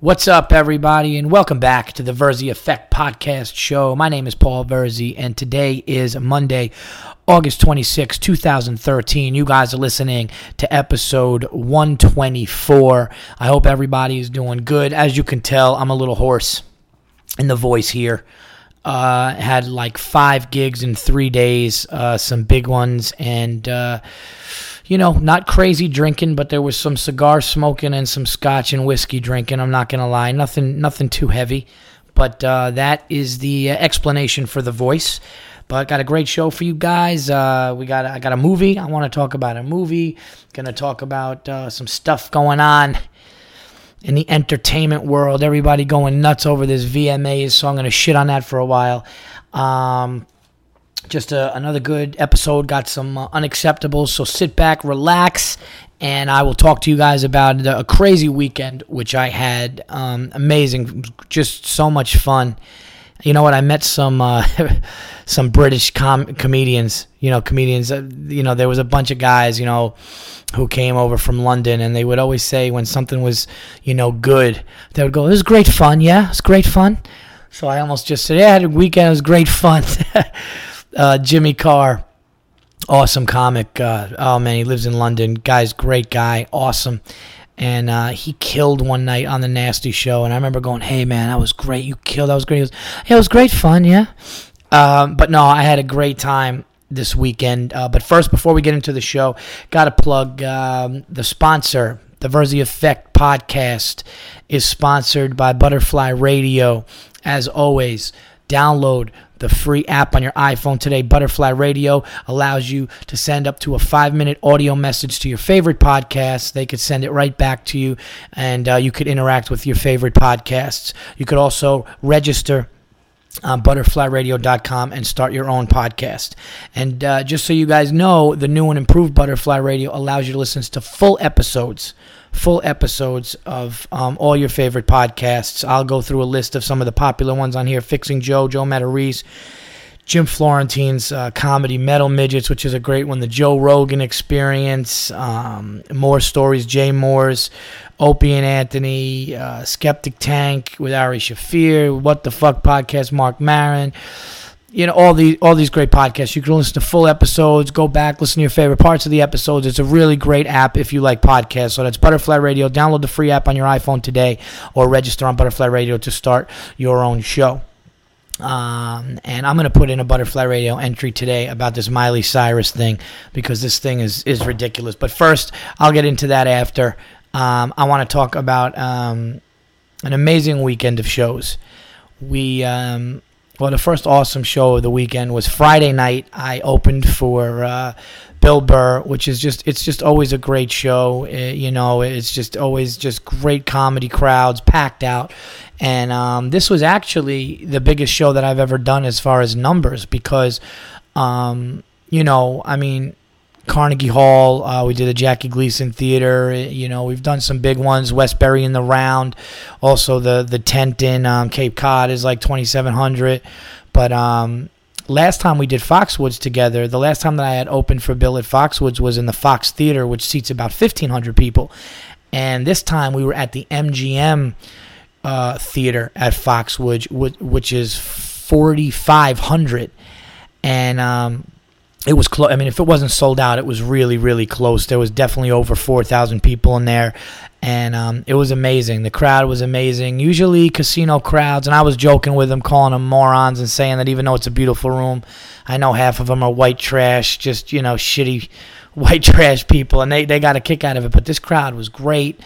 What's up, everybody, and welcome back to the Verzi Effect Podcast Show. My name is Paul Verzi, and today is Monday, August 26, 2013. You guys are listening to episode 124. I hope everybody is doing good. As you can tell, I'm a little hoarse in the voice here. Uh, had like five gigs in three days, uh, some big ones, and uh, you know, not crazy drinking, but there was some cigar smoking and some scotch and whiskey drinking. I'm not gonna lie, nothing, nothing too heavy, but uh, that is the uh, explanation for the voice. But got a great show for you guys. Uh, we got I got a movie. I want to talk about a movie. Gonna talk about some stuff going on in the entertainment world. Everybody going nuts over this VMAs, so I'm to shit on that for a while. Um, just a, another good episode. Got some uh, unacceptables. So sit back, relax, and I will talk to you guys about a crazy weekend which I had. Um, amazing, just so much fun. You know what? I met some uh, some British com- comedians. You know, comedians. Uh, you know, there was a bunch of guys. You know, who came over from London, and they would always say when something was, you know, good, they would go, "It was great fun, yeah, it's great fun." So I almost just said, "Yeah, I had a weekend. It was great fun." uh, Jimmy Carr, awesome comic. Uh, oh man, he lives in London. Guy's great guy, awesome. And uh, he killed one night on the Nasty Show, and I remember going, "Hey man, that was great. You killed. That was great." He was, "Yeah, it was great fun, yeah." Um, but no, I had a great time this weekend. Uh, but first, before we get into the show, got to plug um, the sponsor. The Verzi Effect podcast is sponsored by Butterfly Radio. As always, download the free app on your iPhone today. Butterfly Radio allows you to send up to a five minute audio message to your favorite podcasts. They could send it right back to you, and uh, you could interact with your favorite podcasts. You could also register on butterflyradio.com and start your own podcast. And uh, just so you guys know, the new and improved Butterfly Radio allows you to listen to full episodes, full episodes of um, all your favorite podcasts. I'll go through a list of some of the popular ones on here Fixing Joe, Joe Matarese. Jim Florentine's uh, comedy Metal Midgets, which is a great one. The Joe Rogan Experience, um, Mohr Stories, Jay Mohr's, Opie and Anthony, uh, Skeptic Tank with Ari Shaffir, What the Fuck podcast, Marc Maron. You know all these all these great podcasts. You can listen to full episodes. Go back, listen to your favorite parts of the episodes. It's a really great app if you like podcasts. So that's Butterfly Radio. Download the free app on your iPhone today, or register on Butterfly Radio to start your own show. Um, and I'm going to put in a Butterfly Radio entry today about this Miley Cyrus thing because this thing is, is ridiculous. But first, I'll get into that after. Um, I want to talk about um, an amazing weekend of shows. We, um, well, the first awesome show of the weekend was Friday night. I opened for uh, Bill Burr, which is just it's just always a great show. It, you know, it's just always just great comedy crowds packed out. And um, this was actually the biggest show that I've ever done as far as numbers because, um, you know, I mean, Carnegie Hall, uh, we did the Jackie Gleason Theater. You know, we've done some big ones. Westbury in the round, also the the tent in um, Cape Cod is like twenty seven hundred. But um, last time we did Foxwoods together, the last time that I had opened for Bill at Foxwoods was in the Fox Theater, which seats about fifteen hundred people. And this time we were at the MGM uh, theater at Foxwoods, which is 4,500. And um, it was close. I mean, if it wasn't sold out, it was really, really close. There was definitely over 4,000 people in there. And um, it was amazing. The crowd was amazing. Usually, casino crowds, and I was joking with them, calling them morons, and saying that even though it's a beautiful room, I know half of them are white trash, just, you know, shitty white trash people, and they, they got a kick out of it. But this crowd was great.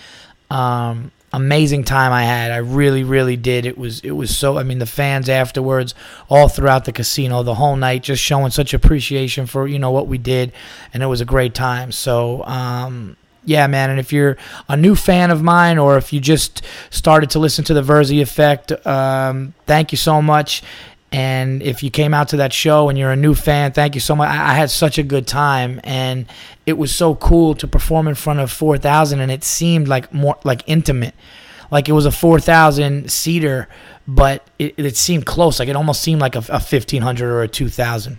Um, amazing time I had. I really, really did. It was it was so. I mean, the fans afterwards, all throughout the casino, the whole night, just showing such appreciation for you know what we did, and it was a great time. So. um yeah, man. And if you're a new fan of mine, or if you just started to listen to the Verzi Effect, um, thank you so much. And if you came out to that show and you're a new fan, thank you so much. I, I had such a good time, and it was so cool to perform in front of 4,000, and it seemed like more like intimate, like it was a 4,000 seater, but it, it seemed close. Like it almost seemed like a, a 1,500 or a 2,000.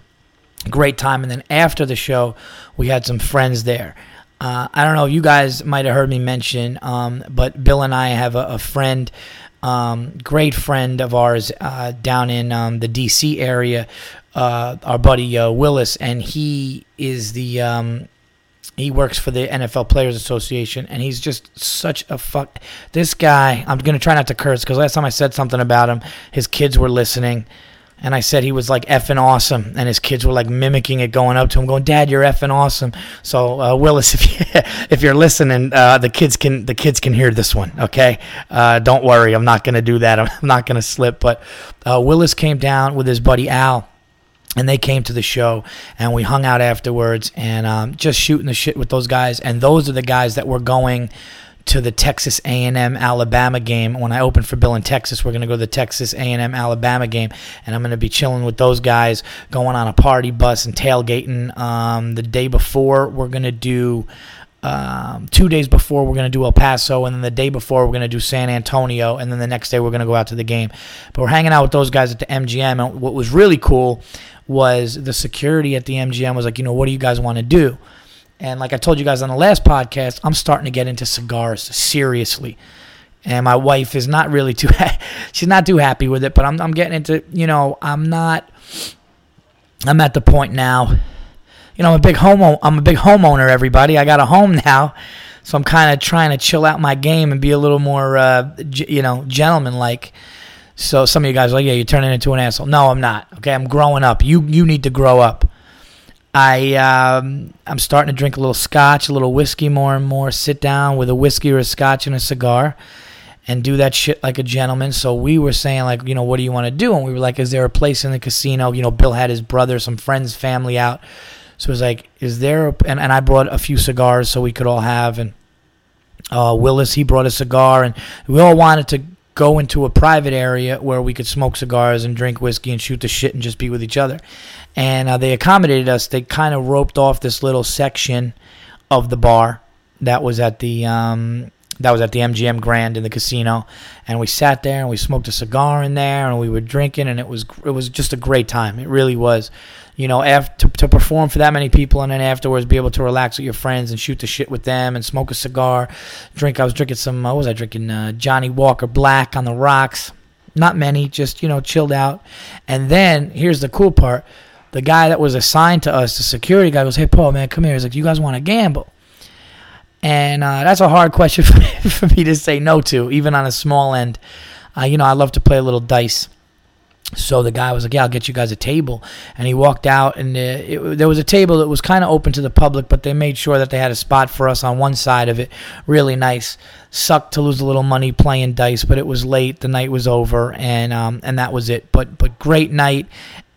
Great time, and then after the show, we had some friends there. Uh, I don't know you guys might have heard me mention, um, but Bill and I have a, a friend, um, great friend of ours uh, down in um, the D.C. area, uh, our buddy uh, Willis, and he is the um, he works for the NFL Players Association, and he's just such a fuck. This guy, I'm gonna try not to curse because last time I said something about him, his kids were listening and I said he was like effing awesome, and his kids were like mimicking it, going up to him, going, "Dad, you're effing awesome." So uh, Willis, if you if you're listening, uh, the kids can the kids can hear this one. Okay, uh, don't worry, I'm not gonna do that. I'm not gonna slip. But uh, Willis came down with his buddy Al. And they came to the show, and we hung out afterwards, and um, just shooting the shit with those guys. And those are the guys that were going to the Texas A&M Alabama game. When I open for Bill in Texas, we're going to go to the Texas A&M Alabama game, and I'm going to be chilling with those guys, going on a party bus and tailgating. Um, the day before, we're going to do. Um, two days before we're going to do El Paso, and then the day before we're going to do San Antonio, and then the next day we're going to go out to the game. But we're hanging out with those guys at the MGM, and what was really cool was the security at the MGM was like, you know, what do you guys want to do? And like I told you guys on the last podcast, I'm starting to get into cigars seriously. And my wife is not really too she's not too happy with it, but I'm I'm getting into, you know, I'm not I'm at the point now. You know, I'm a big home I'm a big homeowner everybody. I got a home now. So I'm kind of trying to chill out my game and be a little more uh, you know, gentleman like. So some of you guys are like, "Yeah, you're turning into an asshole." No, I'm not. Okay, I'm growing up. You you need to grow up. I um, I'm starting to drink a little scotch, a little whiskey more and more. Sit down with a whiskey or a scotch and a cigar, and do that shit like a gentleman. So we were saying like, you know, what do you want to do? And we were like, is there a place in the casino? You know, Bill had his brother, some friends, family out. So it was like, is there? A, and and I brought a few cigars so we could all have. And uh, Willis he brought a cigar, and we all wanted to go into a private area where we could smoke cigars and drink whiskey and shoot the shit and just be with each other. And uh, they accommodated us. They kind of roped off this little section of the bar that was at the um, that was at the MGM Grand in the casino, and we sat there and we smoked a cigar in there and we were drinking and it was it was just a great time. It really was you know, after, to, to perform for that many people and then afterwards be able to relax with your friends and shoot the shit with them and smoke a cigar, drink. I was drinking some, uh, what was I drinking? Uh, Johnnie Walker Black on the rocks. Not many, just, you know, chilled out. And then here's the cool part the guy that was assigned to us, the security guy, goes, Hey, Paul, man, come here. He's like, You guys want to gamble? And uh, that's a hard question for me, for me to say no to, even on a small end. Uh, you know, I love to play a little dice. So the guy was like, "Yeah, I'll get you guys a table." And he walked out, and uh, it, there was a table that was kind of open to the public, but they made sure that they had a spot for us on one side of it. Really nice. Sucked to lose a little money playing dice, but it was late. The night was over, and um, and that was it. But but great night,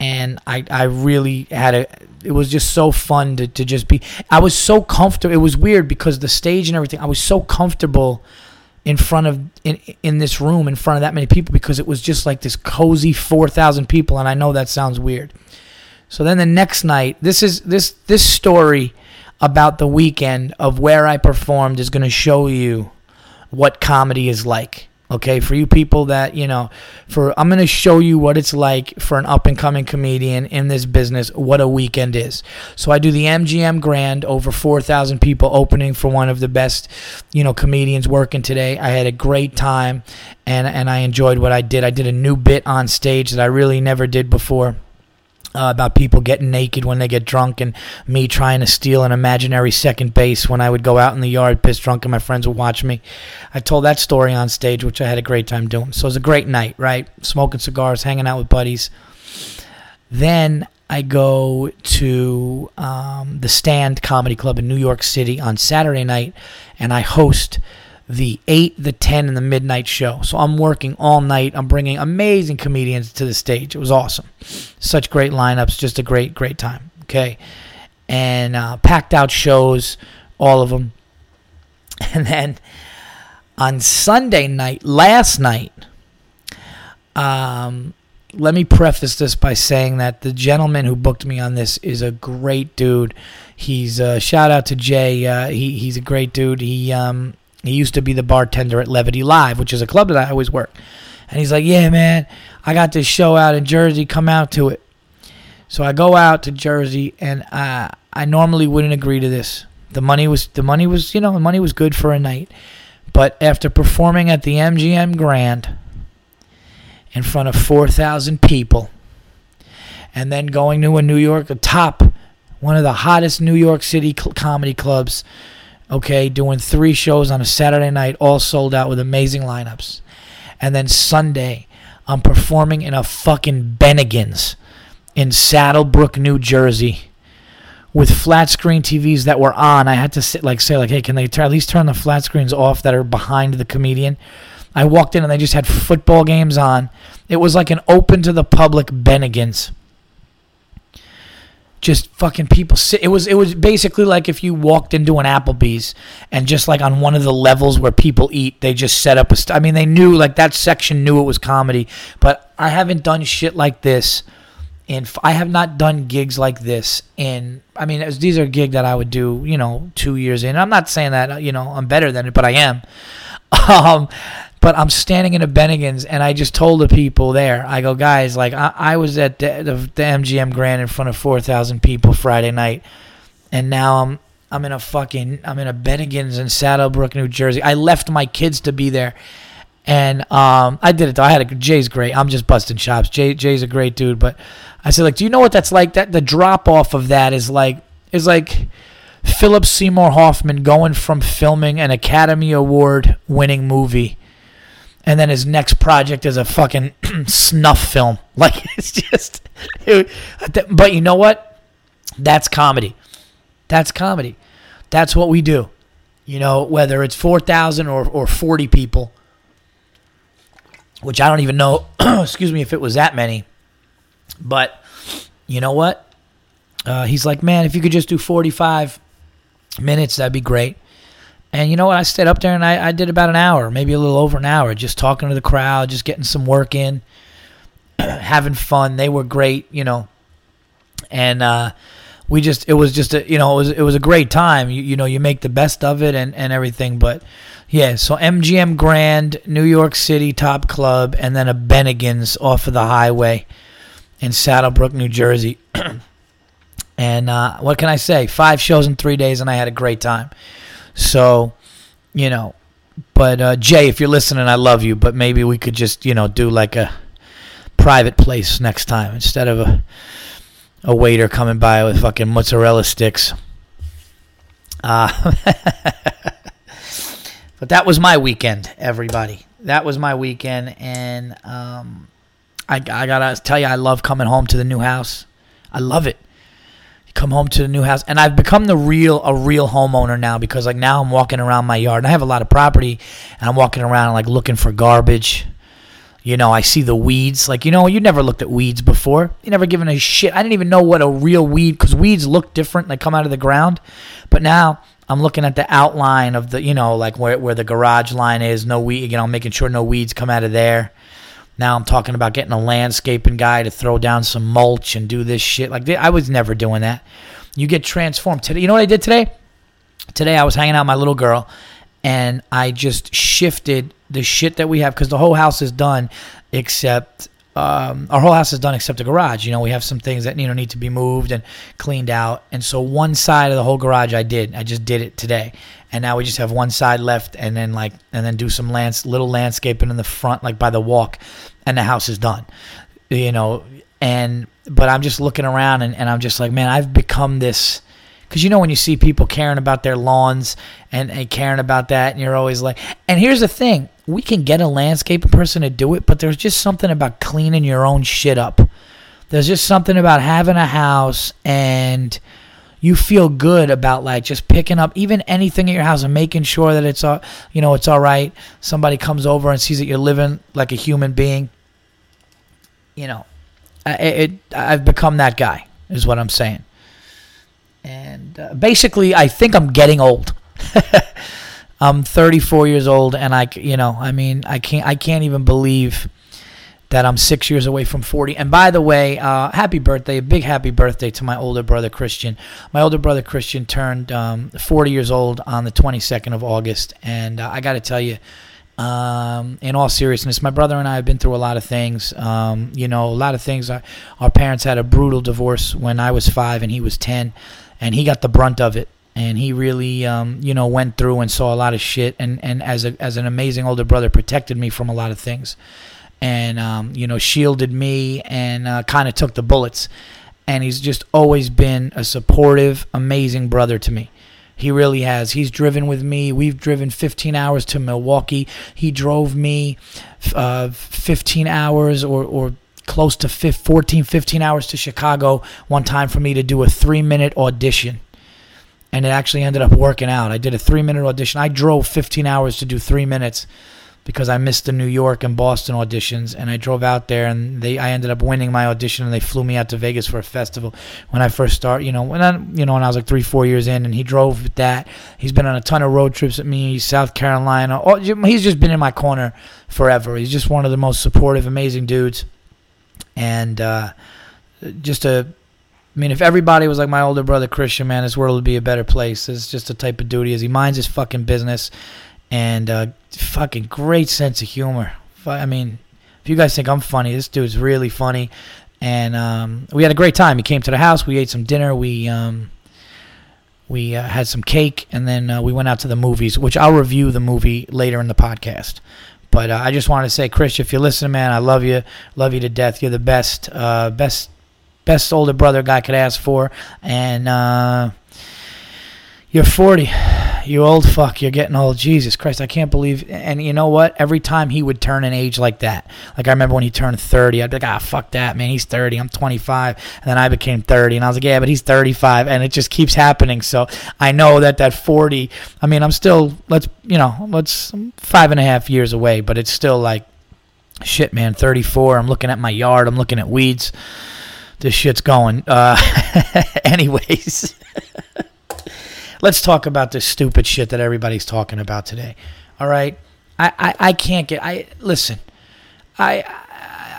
and I I really had a. It was just so fun to to just be. I was so comfortable. It was weird because the stage and everything. I was so comfortable in front of in in this room in front of that many people because it was just like this cozy 4000 people and I know that sounds weird. So then the next night, this is this this story about the weekend of where I performed is going to show you what comedy is like. Okay, for you people that, you know, for I'm going to show you what it's like for an up and coming comedian in this business, what a weekend is. So I do the MGM Grand, over 4,000 people opening for one of the best, you know, comedians working today. I had a great time and and I enjoyed what I did. I did a new bit on stage that I really never did before uh, about people getting naked when they get drunk and me trying to steal an imaginary second base when I would go out in the yard pissed drunk and my friends would watch me. I told that story on stage, which I had a great time doing. So it was a great night, right? Smoking cigars, hanging out with buddies. Then I go to um, the Stand Comedy Club in New York City on Saturday night and I host – the 8, the 10, and the midnight show. So I'm working all night. I'm bringing amazing comedians to the stage. It was awesome. Such great lineups. Just a great, great time. Okay. And uh, packed out shows, all of them. And then on Sunday night, last night, um, let me preface this by saying that the gentleman who booked me on this is a great dude. He's uh, shout out to Jay. Uh, he he's a great dude. He um he used to be the bartender at Levity Live, which is a club that I always work. And he's like, Yeah, man, I got this show out in Jersey. Come out to it. So I go out to Jersey, and I, I normally wouldn't agree to this. The money was the money was you know the money was good for a night, but after performing at the MGM Grand in front of four thousand people, and then going to a New York a top one of the hottest New York City cl- comedy clubs. Okay, doing three shows on a Saturday night, all sold out with amazing lineups, and then Sunday, I'm performing in a fucking Bennigan's in Saddle Brook, New Jersey with flat screen TVs that were on. I had to sit like say like, hey, can they t- at least turn the flat screens off that are behind the comedian? I walked in and they just had football games on. It was like an open to the public Bennigan's. Just fucking people sit. It was it was basically like if you walked into an Applebee's and just like on one of the levels where people eat, they just set up a. St- I mean, they knew like that section knew it was comedy, but I haven't done shit like this and I have not done gigs like this in. I mean, was, these are gigs that I would do, you know, two years in. I'm not saying that you know I'm better than it, but I am. Um, but I'm standing in a Bennigan's, and I just told the people there, I go, guys, like I, I was at the, the, the MGM Grand in front of four thousand people Friday night, and now I'm I'm in a fucking I'm in a Bennigan's in Saddle Brook, New Jersey. I left my kids to be there. And um, I did it. Though. I had a Jay's great. I'm just busting chops. Jay Jay's a great dude, but I said, like, do you know what that's like? That the drop off of that is like is like Philip Seymour Hoffman going from filming an Academy Award winning movie and then his next project is a fucking snuff film. Like it's just it, but you know what? That's comedy. That's comedy. That's what we do. You know, whether it's 4,000 or or 40 people, which I don't even know, excuse me, if it was that many. But you know what? Uh, he's like, man, if you could just do 45 minutes, that'd be great. And you know what? I stayed up there and I, I did about an hour, maybe a little over an hour, just talking to the crowd, just getting some work in, having fun. They were great, you know. And uh, we just, it was just, a, you know, it was, it was a great time. You, you know, you make the best of it and, and everything. But yeah, so MGM Grand, New York City Top Club, and then a Bennigan's off of the highway in Saddle Brook, New Jersey. and uh, what can I say? Five shows in three days, and I had a great time. So, you know, but uh, Jay, if you're listening, I love you, but maybe we could just, you know, do like a private place next time instead of a a waiter coming by with fucking mozzarella sticks. Uh, but that was my weekend, everybody. That was my weekend, and um, I, I gotta tell you, I love coming home to the new house. I love it. Come home to the new house, and I've become the real a real homeowner now because like now I'm walking around my yard, and I have a lot of property, and I'm walking around like looking for garbage. You know, I see the weeds. Like, you know, you never looked at weeds before. You never given a shit. I didn't even know what a real weed, because weeds look different. They come out of the ground. But now I'm looking at the outline of the, you know, like where, where the garage line is. No weed, you know, making sure no weeds come out of there. Now I'm talking about getting a landscaping guy to throw down some mulch and do this shit. Like I was never doing that. You get transformed today. You know what I did today? Today I was hanging out with my little girl, and I just shifted the shit that we have because the whole house is done except um, our whole house is done except the garage. You know, we have some things that you know need to be moved and cleaned out, and so one side of the whole garage I did. I just did it today, and now we just have one side left, and then like and then do some lands little landscaping in the front, like by the walk, and the house is done. You know, and but I'm just looking around, and, and I'm just like, man, I've become this because you know when you see people caring about their lawns and, and caring about that and you're always like and here's the thing we can get a landscaping person to do it but there's just something about cleaning your own shit up there's just something about having a house and you feel good about like just picking up even anything at your house and making sure that it's all you know it's all right. Somebody comes over and sees that you're living like a human being. You know it, it i've become that guy is what i'm saying. And uh, basically, I think I'm getting old. I'm 34 years old, and I, you know, I mean, I can't, I can't even believe that I'm six years away from 40. And by the way, uh, happy birthday, a big happy birthday to my older brother Christian. My older brother Christian turned um, 40 years old on the 22nd of August, and uh, I got to tell you. Um, in all seriousness, my brother and I have been through a lot of things. Um, you know, a lot of things. Our, our parents had a brutal divorce when I was five and he was 10 and he got the brunt of it. and he really, um, you know, went through and saw a lot of shit, and and as a as an amazing older brother, protected me from a lot of things, and um, you know, shielded me and uh, kind of took the bullets, and he's just always been a supportive, amazing brother to me. He really has. He's driven with me. We've driven 15 hours to Milwaukee. He drove me uh, 15 hours or, or close to 14, 15 hours to Chicago one time for me to do a three minute audition. And it actually ended up working out. I did a three minute audition. I drove 15 hours to do three minutes because I missed the New York and Boston auditions, and I drove out there, and they I ended up winning my audition, and they flew me out to Vegas for a festival when I first started. You know, when I you know when I was like three four years in, and he drove with that. He's been on a ton of road trips with me, South Carolina. He's just been in my corner forever. He's just one of the most supportive, amazing dudes, and uh, just a. I mean, if everybody was like my older brother Christian, man, this world would be a better place. It's just the type of he is. He minds his fucking business and uh, fucking great sense of humor. I mean, if you guys think I'm funny, this dude's really funny. And um, we had a great time. He came to the house. We ate some dinner. We um, we uh, had some cake, and then uh, we went out to the movies, which I'll review the movie later in the podcast. But uh, I just wanted to say, Chris, if you're listening, man, I love you, love you to death. You're the best, uh, best, best older brother guy could ask for, and uh, you're 40 you old fuck, you're getting old. Jesus Christ, I can't believe. And you know what? Every time he would turn an age like that, like I remember when he turned 30, I'd be like, ah, fuck that, man. He's 30. I'm 25. And then I became 30, and I was like, yeah, but he's 35. And it just keeps happening. So I know that that 40, I mean, I'm still, let's, you know, let's, five and a half years away, but it's still like, shit, man, 34. I'm looking at my yard. I'm looking at weeds. This shit's going. Uh, anyways. let's talk about this stupid shit that everybody's talking about today. All right, I I, I can't get. I listen. I,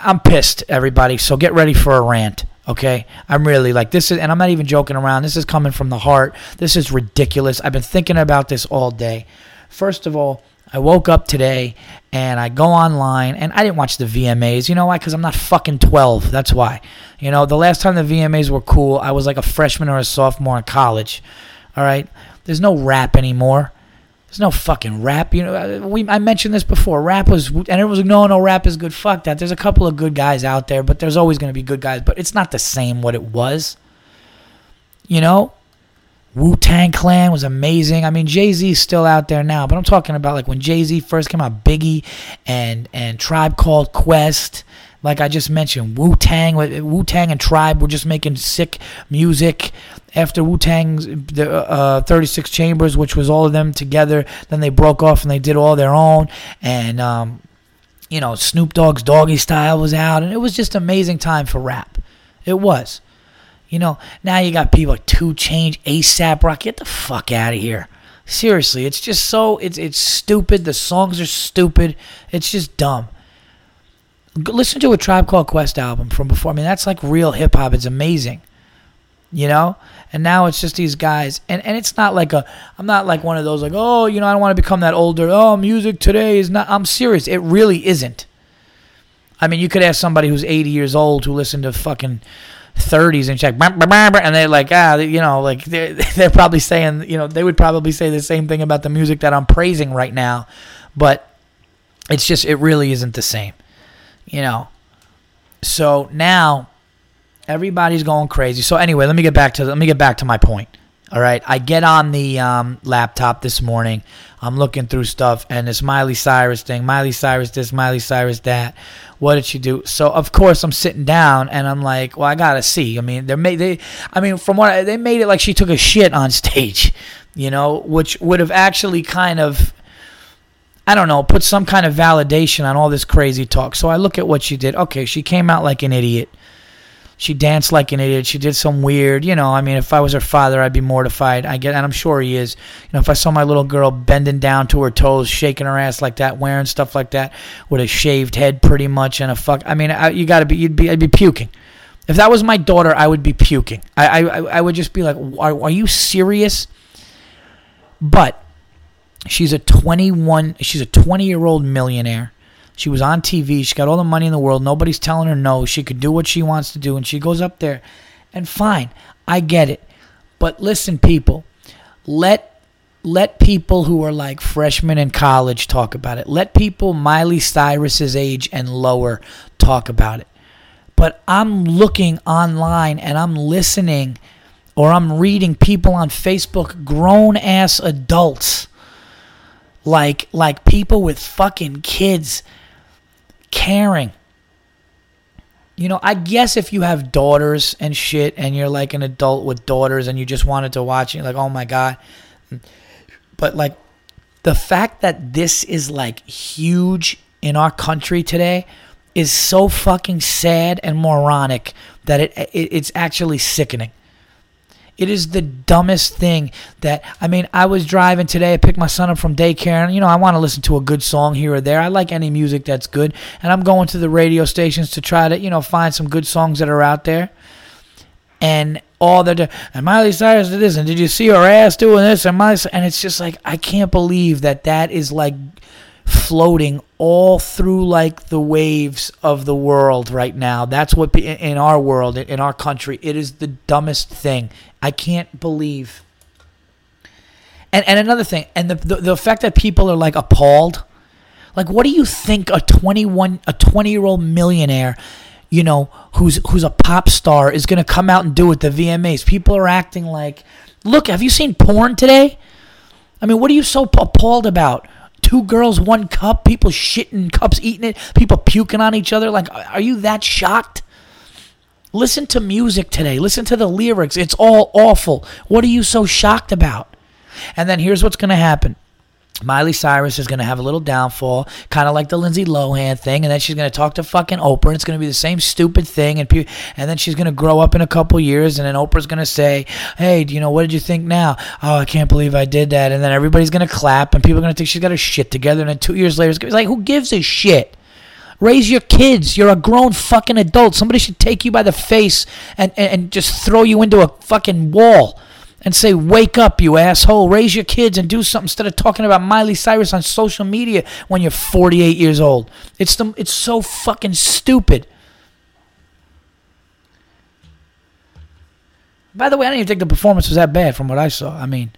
I'm pissed, everybody. So get ready for a rant. Okay, I'm really like this is, and I'm not even joking around. This is coming from the heart. This is ridiculous. I've been thinking about this all day. First of all, I woke up today and I go online and I didn't watch the VMAs. You know why? Because I'm not fucking 12. That's why. You know, the last time the VMAs were cool, I was like a freshman or a sophomore in college. All right, there's no rap anymore. There's no fucking rap. You know, uh, we I mentioned this before. Rap was, and it was like, no, no, rap is good. Fuck that. There's a couple of good guys out there, but there's always to be good guys. But it's not the same what it was. You know, Wu Tang Clan was amazing. I mean, Jay Z's still out there now, but I'm talking about like when Jay Z first came out, Biggie and and Tribe Called Quest like I just mentioned, Wu Tang, Wu Tang and Tribe were just making sick music. After Wu Tang's the uh, 36 Chambers, which was all of them together, then they broke off and they did all their own. And um, you know, Snoop Dogg's Doggy Style was out, and it was just amazing time for rap. It was. You know, now you got people like 2 Chainz, ASAP Rock. Get the fuck out of here. Seriously, it's just so it's it's stupid. The songs are stupid. It's just dumb listen to a Tribe Called Quest album from before. I mean, that's like real hip hop. It's amazing, you know. And now it's just these guys, and and it's not like a. I'm not like one of those like, oh, you know, I don't want to become that older. Oh, music today is not. I'm serious. It really isn't. I mean, you could ask somebody who's 80 years old who listened to fucking 30s and check, and they're like, ah, you know, like they're, they're probably saying, you know, they would probably say the same thing about the music that I'm praising right now, but it's just, it really isn't the same you know. So now everybody's going crazy. So anyway, let me get back to let me get back to my point. All right, I get on the um, laptop this morning. I'm looking through stuff, and this Miley Cyrus thing, Miley Cyrus this, Miley Cyrus that. What did she do? So of course I'm sitting down, and I'm like, well, I gotta see. I mean, they made they, I mean, from what they made it like she took a shit on stage, you know, which would have actually kind of I don't know, put some kind of validation on all this crazy talk. So I look at what she did. Okay, she came out like an idiot. She danced like an idiot. She did some weird, you know. I mean, if I was her father, I'd be mortified. I get, and I'm sure he is. You know, if I saw my little girl bending down to her toes, shaking her ass like that, wearing stuff like that, with a shaved head, pretty much, and a fuck. I mean, I, you gotta be, you'd be, I'd be puking. If that was my daughter, I would be puking. I, I, I would just be like, are, are you serious? But She's a 21 she's a 20 year old millionaire. She was on TV. She got all the money in the world. Nobody's telling her no. She could do what she wants to do and she goes up there and fine. I get it. But listen people, let let people who are like freshmen in college talk about it. Let people Miley Cyrus's age and lower talk about it. But I'm looking online and I'm listening or I'm reading people on Facebook, grown ass adults, like like people with fucking kids caring. You know, I guess if you have daughters and shit and you're like an adult with daughters and you just wanted to watch it, like, oh my God. But like the fact that this is like huge in our country today is so fucking sad and moronic that it, it it's actually sickening. It is the dumbest thing that I mean, I was driving today, I picked my son up from daycare, and you know, I want to listen to a good song here or there. I like any music that's good, and I'm going to the radio stations to try to, you know, find some good songs that are out there. And all the and Miley Cyrus did this, and did you see her ass doing this? And Miley, and it's just like I can't believe that that is like floating all through like the waves of the world right now. That's what in our world, in our country, it is the dumbest thing. I can't believe. And and another thing, and the the, the fact that people are like appalled. Like, what do you think a twenty one a twenty year old millionaire? you know, who's who's a pop star is going to come out and do at the VMAs. People are acting like, look, have you seen porn today? I mean, what are you so appalled about? Two girls, one cup, people shitting cups, eating it, people puking on each other. Like, are you that shocked? Listen to music today. Listen to the lyrics. It's all awful. What are you so shocked about? And then here's what's going to happen Miley Cyrus is going to have a little downfall, kind of like the Lindsay Lohan thing, and then she's going to talk to fucking Oprah, and it's going to be the same stupid thing, and pe- and then she's going to grow up in a couple years, and then Oprah's going to say, "Hey, you know what did you think now? Oh, I can't believe I did that," and then everybody's going to clap, and people are going to think she's got her shit together, and then two years later, it's like, who gives a shit? Raise your kids. You're a grown fucking adult. Somebody should take you by the face and, and, and just throw you into a fucking wall and say, Wake up, you asshole. Raise your kids and do something instead of talking about Miley Cyrus on social media when you're 48 years old. It's, the, it's so fucking stupid. By the way, I didn't even think the performance was that bad from what I saw. I mean,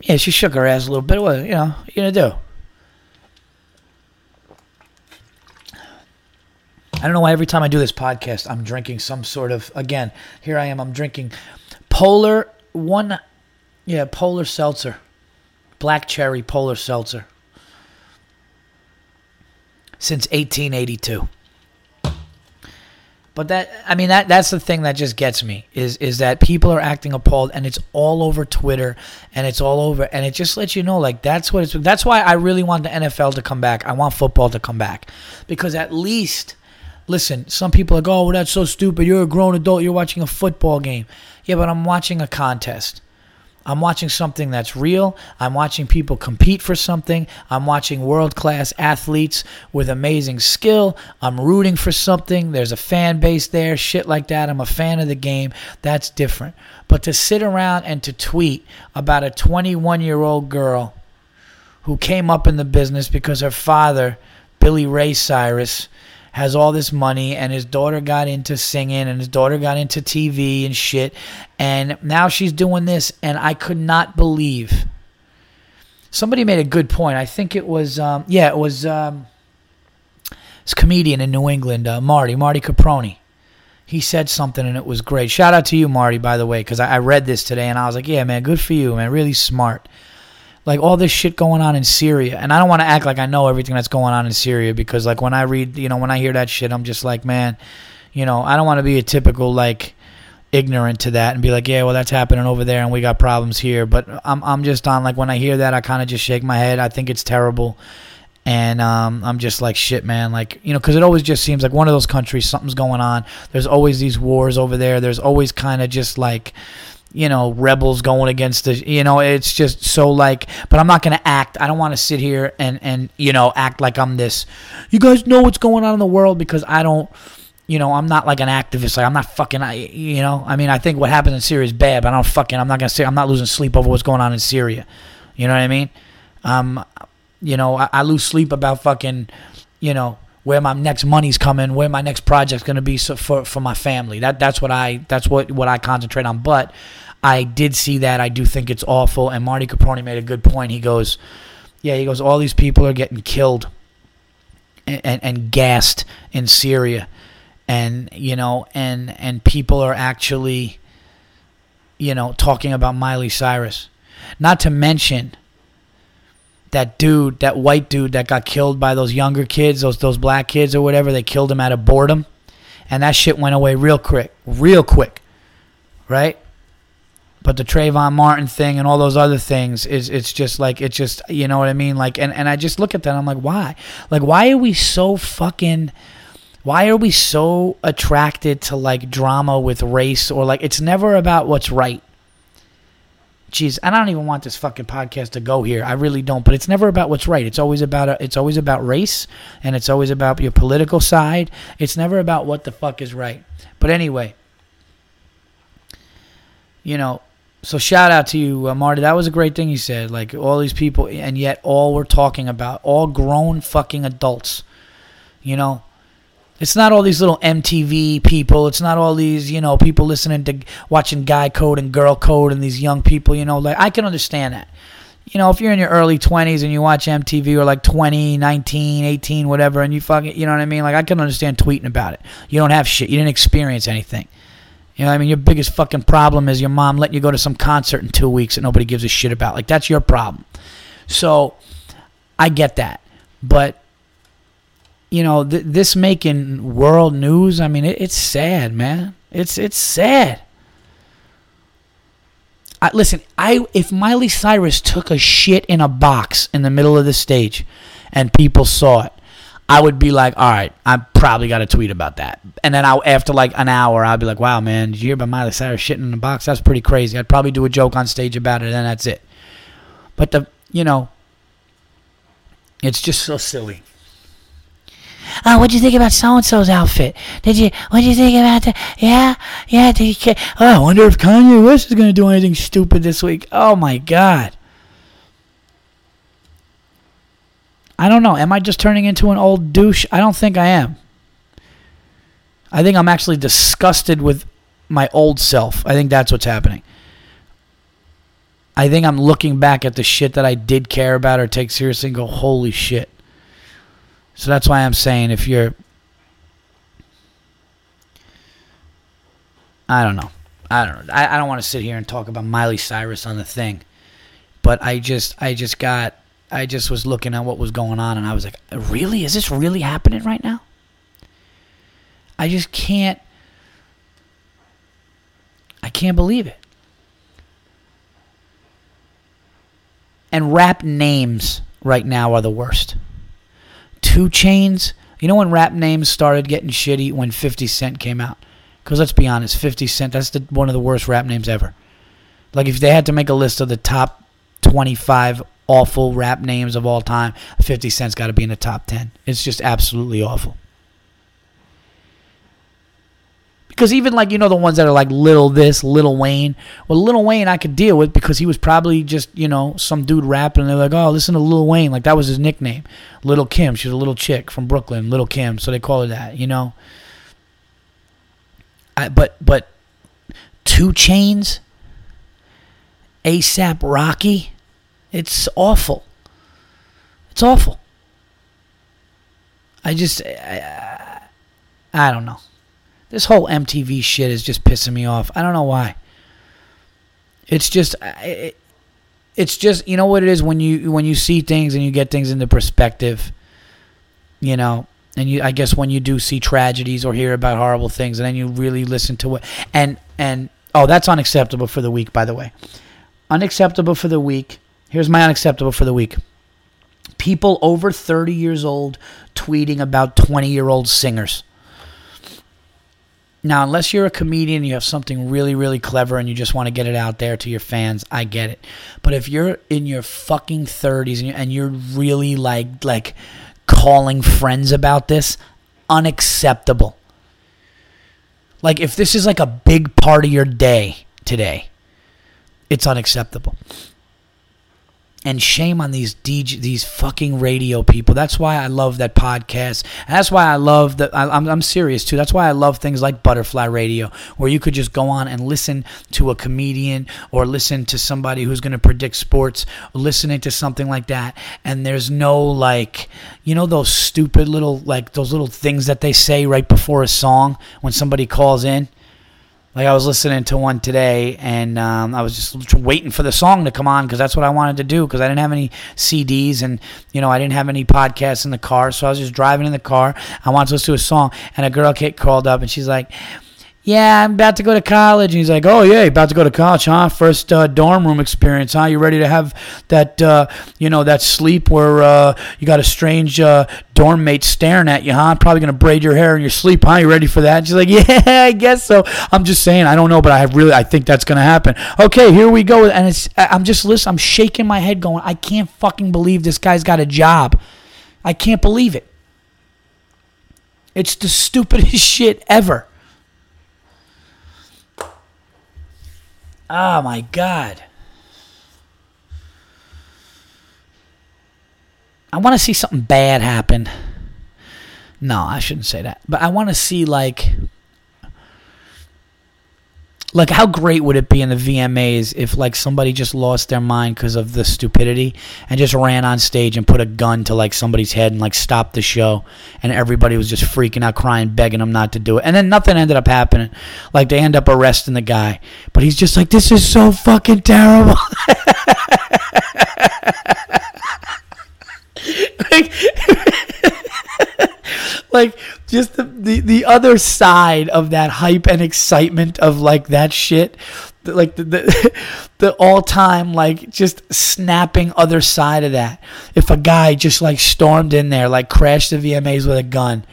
yeah, she shook her ass a little bit. What, you know, what you gonna do? I don't know why every time I do this podcast, I'm drinking some sort of, again, here I am, I'm drinking polar one, yeah, polar seltzer, black cherry polar seltzer, since 1882. But that I mean that that's the thing that just gets me is is that people are acting appalled and it's all over Twitter and it's all over and it just lets you know like that's what it's that's why I really want the NFL to come back. I want football to come back because at least listen, some people are like, "Oh, well, that's so stupid. You're a grown adult. You're watching a football game." Yeah, but I'm watching a contest. I'm watching something that's real. I'm watching people compete for something. I'm watching world class athletes with amazing skill. I'm rooting for something. There's a fan base there, shit like that. I'm a fan of the game. That's different. But to sit around and to tweet about a 21 year old girl who came up in the business because her father, Billy Ray Cyrus, has all this money and his daughter got into singing and his daughter got into TV and shit and now she's doing this and I could not believe. Somebody made a good point. I think it was um, yeah it was um, this comedian in New England uh, Marty Marty Caproni. He said something and it was great. Shout out to you Marty by the way because I, I read this today and I was like yeah man good for you man. Really smart like all this shit going on in Syria. And I don't want to act like I know everything that's going on in Syria because like when I read, you know, when I hear that shit, I'm just like, man, you know, I don't want to be a typical like ignorant to that and be like, yeah, well that's happening over there and we got problems here. But I'm I'm just on like when I hear that, I kind of just shake my head. I think it's terrible. And um, I'm just like shit, man. Like you know, because it always just seems like one of those countries, something's going on. There's always these wars over there. There's always kind of just like, you know, rebels going against the, you know, it's just so like, but I'm not going to act. I don't want to sit here and, and, you know, act like I'm this. You guys know what's going on in the world because I don't, you know, I'm not like an activist. Like, I'm not fucking, I, you know, I mean, I think what happened in Syria is bad, but I don't fucking, I'm not going to say, I'm not losing sleep over what's going on in Syria. You know what I mean? Um, you know, I, I lose sleep about fucking, you know, where my next money's coming, where my next project's going to be so for for my family. That that's what I that's what what I concentrate on. But I did see that. I do think it's awful. And Marty Caproni made a good point. He goes, yeah, he goes, all these people are getting killed and, and, and gassed in Syria, and you know, and and people are actually, you know, talking about Miley Cyrus. Not to mention that dude, that white dude that got killed by those younger kids, those those black kids or whatever, they killed him out of boredom. And that shit went away real quick. Real quick. Right? But the Trayvon Martin thing and all those other things is it's just like it's just you know what I mean? Like and, and I just look at that I'm like, why? Like why are we so fucking why are we so attracted to like drama with race or like it's never about what's right Jeez, I don't even want this fucking podcast to go here. I really don't. But it's never about what's right. It's always about a, it's always about race, and it's always about your political side. It's never about what the fuck is right. But anyway, you know, so shout out to you, uh, Marty. That was a great thing you said. Like all these people, and yet all we're talking about, all grown fucking adults. You know, it's not all these little MTV people. It's not all these, you know, people listening to watching guy code and girl code and these young people, you know, like I can understand that. You know, if you're in your early 20s and you watch MTV or like 20, 19, 18, whatever, and you fucking, you know what I mean? Like I can understand tweeting about it. You don't have shit. You didn't experience anything. You know, I mean, your biggest fucking problem is your mom letting you go to some concert in two weeks that nobody gives a shit about. Like that's your problem. So, I get that, but you know, th- this making world news. I mean, it, it's sad, man. It's it's sad. I, listen, I if Miley Cyrus took a shit in a box in the middle of the stage, and people saw it, I would be like, all right, I probably got a tweet about that. And then I, after like an hour, I'd be like, wow, man, did you hear about Miley Cyrus shitting in a box? That's pretty crazy. I'd probably do a joke on stage about it, and that's it. But the, you know, it's just so silly. Oh, what'd you think about so and so's outfit? Did you? What'd you think about that? Yeah, yeah. Did you? Oh, I wonder if Kanye West is gonna do anything stupid this week. Oh my God. I don't know. Am I just turning into an old douche? I don't think I am. I think I'm actually disgusted with my old self. I think that's what's happening. I think I'm looking back at the shit that I did care about or take seriously and go, holy shit. So that's why I'm saying if you're I don't know. I don't know. I, I don't want to sit here and talk about Miley Cyrus on the thing. But I just I just got I just was looking at what was going on and I was like, really? Is this really happening right now? I just can't I can't believe it. And rap names right now are the worst. 2 Chainz. You know when rap names started getting shitty when 50 Cent came out? Because let's be honest, 50 Cent, that's the, one of the worst rap names ever. Like if they had to make a list of the top 25 awful rap names of all time, 50 Cent's got to be in the top 10. It's just absolutely awful. Because even like you know the ones that are like little this, little Wayne. Well, little Wayne I could deal with because he was probably just you know some dude rapping and they're like, oh, listen to Lil Wayne, like that was his nickname. Little Kim, she's a little chick from Brooklyn, Little Kim, so they call her that, you know. I, but but 2 Chainz. ASAP Rocky, it's awful. It's awful. I just I, I don't know. This whole MTV shit is just pissing me off. I don't know why. It's just it, it's just you know what it is when you when you see things and you get things into perspective, you know, and you I guess when you do see tragedies or hear about horrible things and then you really listen to it and and oh that's unacceptable for the week by the way. Unacceptable for the week. Here's my unacceptable for the week. People over 30 years old tweeting about 20 year old singers. Now, unless you're a comedian, you have something really, really clever and you just want to get it out there to your fans, I get it. But if you're in your fucking 30s and you're, really like like calling friends about this, unacceptable. Like if this is like a big part of your day today, it's unacceptable. And shame on these DJ, these fucking radio people. That's why I love that podcast. That's why I love that. I'm, I'm serious too. That's why I love things like Butterfly Radio, where you could just go on and listen to a comedian or listen to somebody who's going to predict sports, listening to something like that. And there's no like, you know, those stupid little like those little things that they say right before a song when somebody calls in. Like I was listening to one today, and um, I was just waiting for the song to come on because that's what I wanted to do because I didn't have any CDs and you know I didn't have any podcasts in the car, so I was just driving in the car. I wanted to listen to a song, and a girl kid called up and she's like, yeah, I'm about to go to college. And he's like, oh, yeah, about to go to college, huh? First uh, dorm room experience, huh? You ready to have that, uh, you know, that sleep where uh, you got a strange uh, dorm mate staring at you, huh? Probably going to braid your hair in your sleep, huh? You ready for that? And she's like, yeah, I guess so. I'm just saying, I don't know, but I have really, I think that's going to happen. Okay, here we go. And it's, I'm just listening. I'm shaking my head going, I can't fucking believe this guy's got a job. I can't believe it. It's the stupidest shit ever. Oh my God. I want to see something bad happen. No, I shouldn't say that. But I want to see like like how great would it be in the VMAs if like somebody just lost their mind because of the stupidity and just ran on stage and put a gun to like somebody's head and like stopped the show and everybody was just freaking out crying begging them not to do it. And then nothing ended up happening. Like they end up arresting the guy but he's just like this is so fucking terrible. Like, like just the, the the other side of that hype and excitement of like that shit like the the, the all time like just snapping other side of that. If a guy just like stormed in there like crashed the VMAs with a gun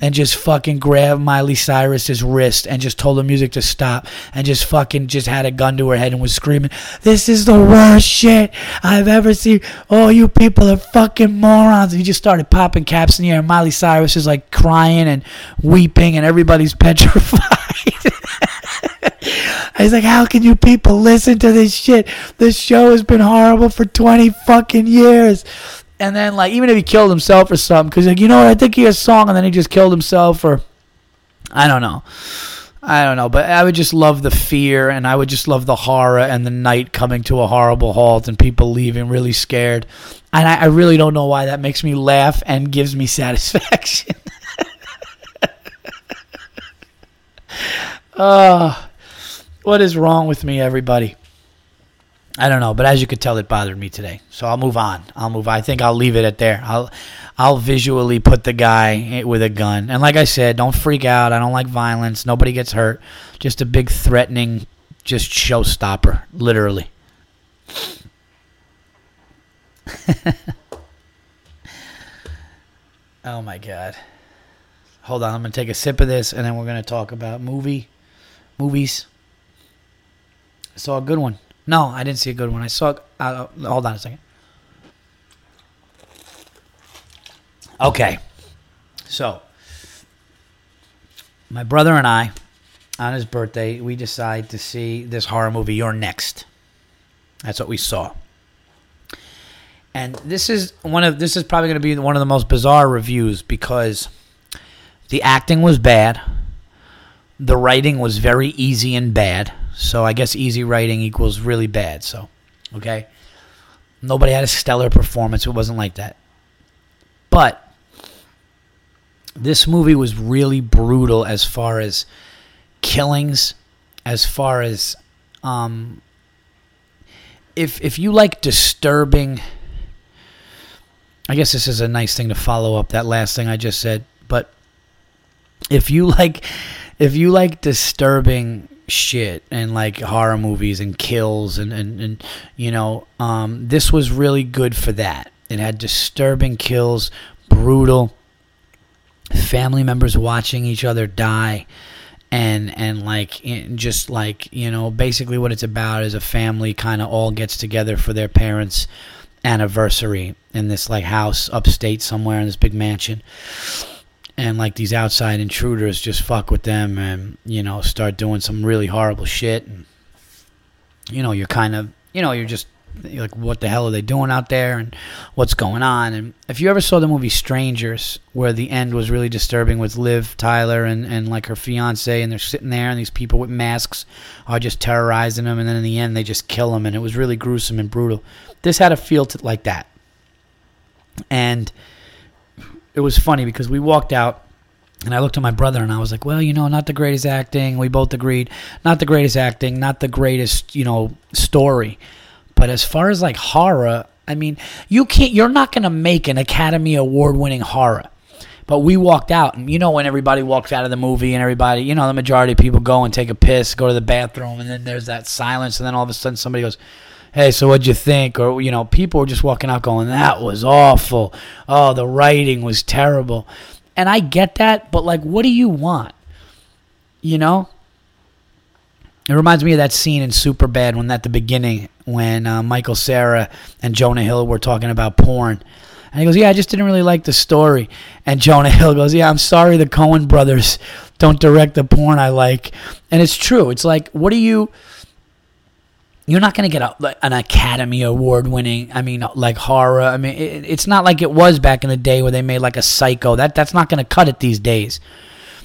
and just fucking grabbed Miley Cyrus's wrist and just told the music to stop and just fucking just had a gun to her head and was screaming, "This is the worst shit I've ever seen. Oh, you people are fucking morons!" And he just started popping caps in the air. And Miley Cyrus is like crying and weeping, and everybody's petrified. He's like, how can you people listen to this shit? This show has been horrible for 20 fucking years and then like even if he killed himself or something, because like you know what, I think he has a song, and then he just killed himself, or I don't know. I don't know, but I would just love the fear and I would just love the horror and the night coming to a horrible halt and people leaving really scared. And I, I really don't know why that makes me laugh and gives me satisfaction. oh, what is wrong with me, everybody? I don't know, but as you could tell, it bothered me today. So I'll move on. I'll move. I think I'll leave it at there. I'll, I'll visually put the guy with a gun. And like I said, don't freak out. I don't like violence. Nobody gets hurt. Just a big threatening, just showstopper, literally. oh my god. Hold on, I'm gonna take a sip of this, and then we're gonna talk about movie, movies. I saw a good one. No, I didn't see a good one. I saw. Uh, hold on a second. Okay, so my brother and I, on his birthday, we decide to see this horror movie. You're next. That's what we saw. And this is one of this is probably going to be one of the most bizarre reviews because the acting was bad, the writing was very easy and bad so I guess easy writing equals really bad. So, okay. Nobody had a stellar performance. It wasn't like that. But this movie was really brutal as far as killings, as far as um, if if you like disturbing. I guess this is a nice thing to follow up that last thing I just said, but if you like if you like disturbing shit and like horror movies and kills and, and, and you know um, this was really good for that. It had disturbing kills brutal family members watching each other die and and like just like you know basically what it's about is a family kind of all gets together for their parents anniversary in this like house upstate somewhere in this big mansion and like these outside intruders just fuck with them and you know start doing some really horrible shit and you know you're kind of you know you're just like what the hell are they doing out there and what's going on. And if you ever saw the movie Strangers, where the end was really disturbing with Liv Tyler and, and like her fiance, and they're sitting there and these people with masks are just terrorizing them, and then in the end they just kill them, and it was really gruesome and brutal. This had a feel to, like that, and it was funny because we walked out and I looked at my brother and I was like, well, you know, not the greatest acting. We both agreed, not the greatest acting, not the greatest, you know, story. But as far as like horror, I mean, you can't, you're not going to make an Academy Award winning horror. But we walked out, and you know, when everybody walks out of the movie and everybody, you know, the majority of people go and take a piss, go to the bathroom, and then there's that silence, and then all of a sudden somebody goes, hey, so what'd you think? Or, you know, people were just walking out going, that was awful. Oh, the writing was terrible. And I get that, but like, what do you want? You know? It reminds me of that scene in Superbad when at the beginning when uh, Michael Cera and Jonah Hill were talking about porn. And he goes, "Yeah, I just didn't really like the story." And Jonah Hill goes, "Yeah, I'm sorry the Coen brothers don't direct the porn I like." And it's true. It's like, what do you you're not going to get a, an Academy Award winning. I mean, like horror. I mean, it, it's not like it was back in the day where they made like a Psycho. That that's not going to cut it these days.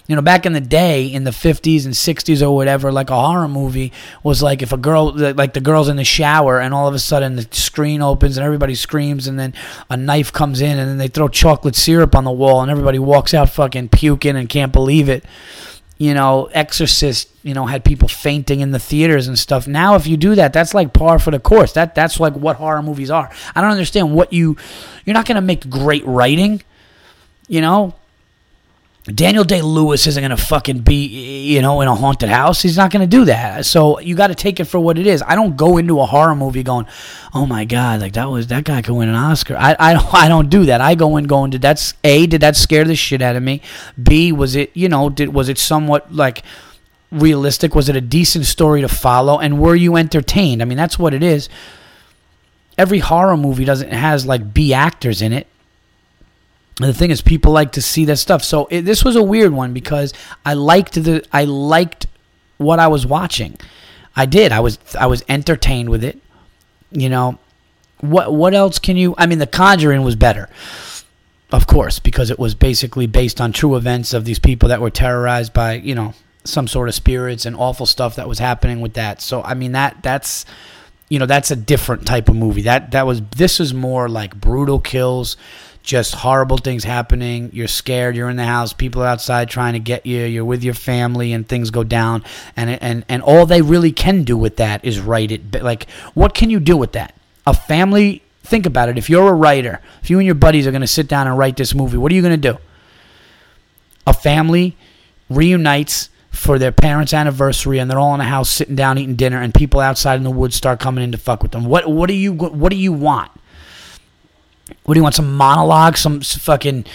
You know, back in the day, in the 50s and 60s or whatever, like a horror movie was like if a girl, like the girl's in the shower and all of a sudden the screen opens and everybody screams and then a knife comes in and then they throw chocolate syrup on the wall and everybody walks out fucking puking and can't believe it you know, Exorcist, you know, had people fainting in the theaters and stuff. Now, if you do that, that's like par for the course. That that's like what horror movies are. I don't understand what you. You're not going to make great writing, you know. Daniel Day Lewis isn't going to fucking be, you know, in a haunted house. He's not going to do that. So you got to take it for what it is. I don't go into a horror movie going, "Oh my god, like that was that guy could win an Oscar." I I don't I don't do that. I go in going, "Did that's a did that scare the shit out of me? B was it you know did was it somewhat like." realistic was it a decent story to follow and were you entertained i mean that's what it is every horror movie doesn't has like b actors in it the thing is, people like to see that stuff. So it, this was a weird one because I liked the I liked what I was watching. I did. I was I was entertained with it. You know, what what else can you? I mean, The Conjuring was better, of course, because it was basically based on true events of these people that were terrorized by you know some sort of spirits and awful stuff that was happening with that. So I mean that that's you know that's a different type of movie. That that was this is more like brutal kills just horrible things happening. You're scared. You're in the house. People are outside trying to get you. You're with your family, and things go down. And and and all they really can do with that is write it. Like, what can you do with that? A family. Think about it. If you're a writer, if you and your buddies are going to sit down and write this movie, what are you going to do? A family reunites for their parents' anniversary, and they're all in a house sitting down eating dinner, and people outside in the woods start coming in to fuck with them. What what do you what do you want? What do you want? Some monologue? Some fucking,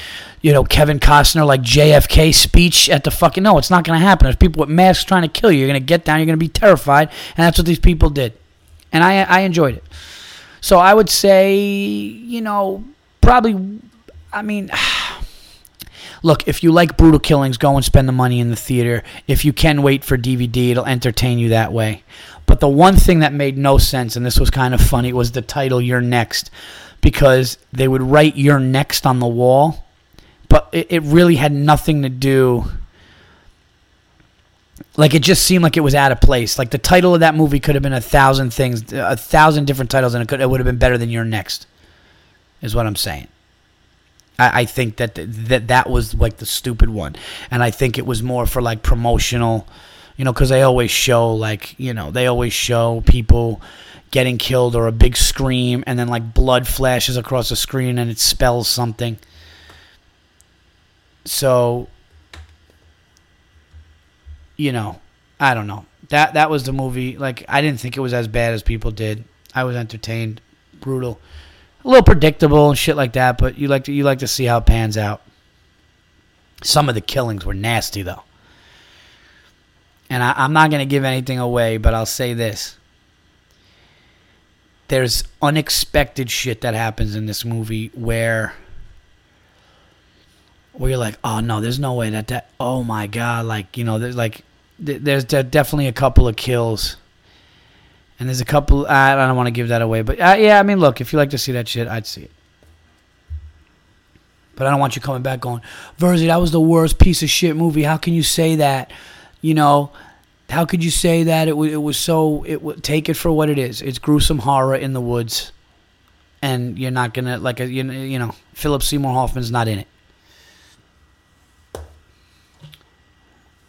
you know, Kevin Costner like JFK speech at the fucking? No, it's not going to happen. There's people with masks trying to kill you. You're going to get down. You're going to be terrified, and that's what these people did. And I I enjoyed it. So I would say, you know, probably. I mean. Look, if you like brutal killings, go and spend the money in the theater. If you can wait for DVD, it'll entertain you that way. But the one thing that made no sense, and this was kind of funny, was the title "You're Next." Because they would write "You're next" on the wall, but it, it really had nothing to do. Like it just seemed like it was out of place. Like the title of that movie could have been a thousand things, a thousand different titles, and it could it would have been better than "You're Next." Is what I'm saying. I, I think that that that was like the stupid one, and I think it was more for like promotional, you know, because they always show like you know they always show people getting killed or a big scream and then like blood flashes across the screen and it spells something. So you know, I don't know. That that was the movie. Like I didn't think it was as bad as people did. I was entertained. Brutal. A little predictable and shit like that, but you like to you like to see how it pans out. Some of the killings were nasty though. And I, I'm not gonna give anything away, but I'll say this there's unexpected shit that happens in this movie where where you're like, oh no, there's no way that that. Oh my god, like you know, there's like there's definitely a couple of kills And there's a couple. I don't want to give that away, but uh, yeah, I mean, look, if you like to see that shit, I'd see it. But I don't want you coming back going, Virzi, that was the worst piece of shit movie. How can you say that? You know, how could you say that? It it was so. It take it for what it is. It's gruesome horror in the woods, and you're not gonna like a, you you know Philip Seymour Hoffman's not in it.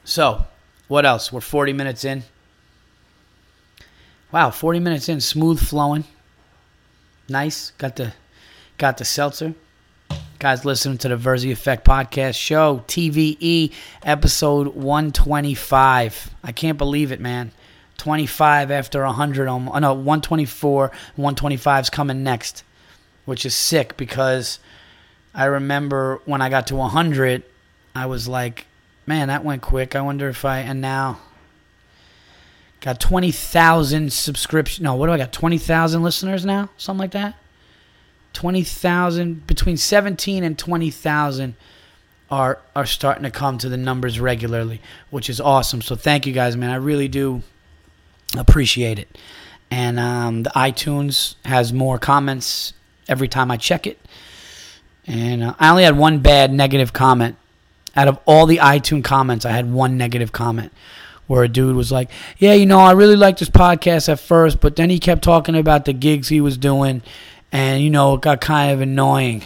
So, what else? We're 40 minutes in. Wow, 40 minutes in, smooth flowing. Nice. Got the got the seltzer. Guys listening to the Virzi Effect podcast show, TVE episode 125. I can't believe it, man. 25 after 100 oh no, 124, 125 is coming next, which is sick because I remember when I got to 100, I was like, man, that went quick. I wonder if I and now got 20,000 subscription. No, what do I got? 20,000 listeners now? Something like that? 20,000 between 17 and 20,000 are are starting to come to the numbers regularly, which is awesome. So thank you guys, man. I really do appreciate it. And um, the iTunes has more comments every time I check it. And uh, I only had one bad negative comment out of all the iTunes comments. I had one negative comment where a dude was like, "Yeah, you know, I really liked this podcast at first, but then he kept talking about the gigs he was doing." And you know it got kind of annoying.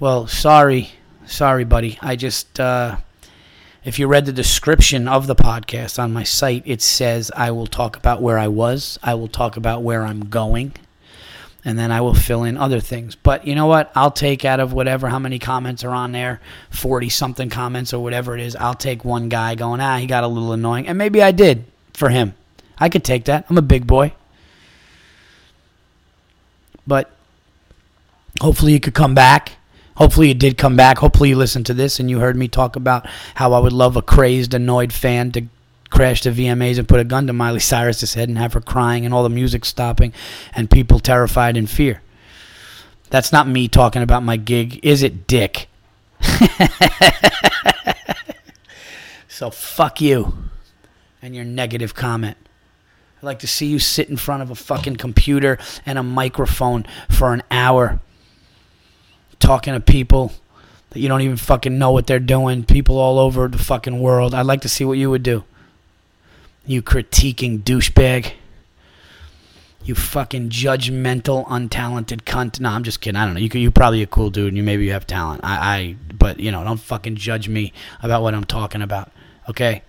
Well, sorry, sorry, buddy. I just uh, if you read the description of the podcast on my site, it says I will talk about where I was, I will talk about where I'm going, and then I will fill in other things. But you know what? I'll take out of whatever how many comments are on there, 40 something comments or whatever it is, I'll take one guy going, "Ah, he got a little annoying." And maybe I did for him. I could take that. I'm a big boy. But hopefully you could come back. Hopefully you did come back. Hopefully you listened to this and you heard me talk about how I would love a crazed, annoyed fan to crash the VMAs and put a gun to Miley Cyrus's head and have her crying and all the music stopping and people terrified in fear. That's not me talking about my gig, is it, Dick? so fuck you and your negative comment. I'd like to see you sit in front of a fucking computer and a microphone for an hour talking to people that you don't even fucking know what they're doing, people all over the fucking world. I'd like to see what you would do. You critiquing douchebag. You fucking judgmental, untalented cunt. No, I'm just kidding. I don't know. You you probably a cool dude and you maybe you have talent. I, I but you know, don't fucking judge me about what I'm talking about. Okay?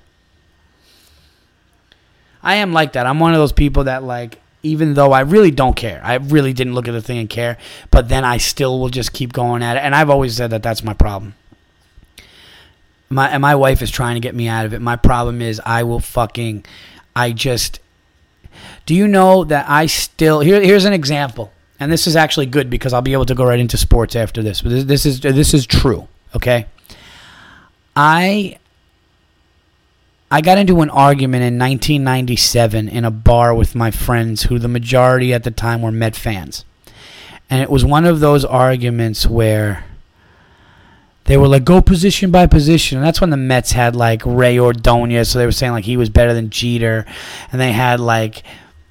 I am like that. I'm one of those people that like even though I really don't care. I really didn't look at the thing and care, but then I still will just keep going at it. And I've always said that that's my problem. My and my wife is trying to get me out of it. My problem is I will fucking I just Do you know that I still here here's an example. And this is actually good because I'll be able to go right into sports after this. But this, this is this is true, okay? I I got into an argument in 1997 in a bar with my friends, who the majority at the time were Met fans. And it was one of those arguments where they were like, go position by position. And that's when the Mets had like Rey Ordonez. So they were saying like he was better than Jeter. And they had like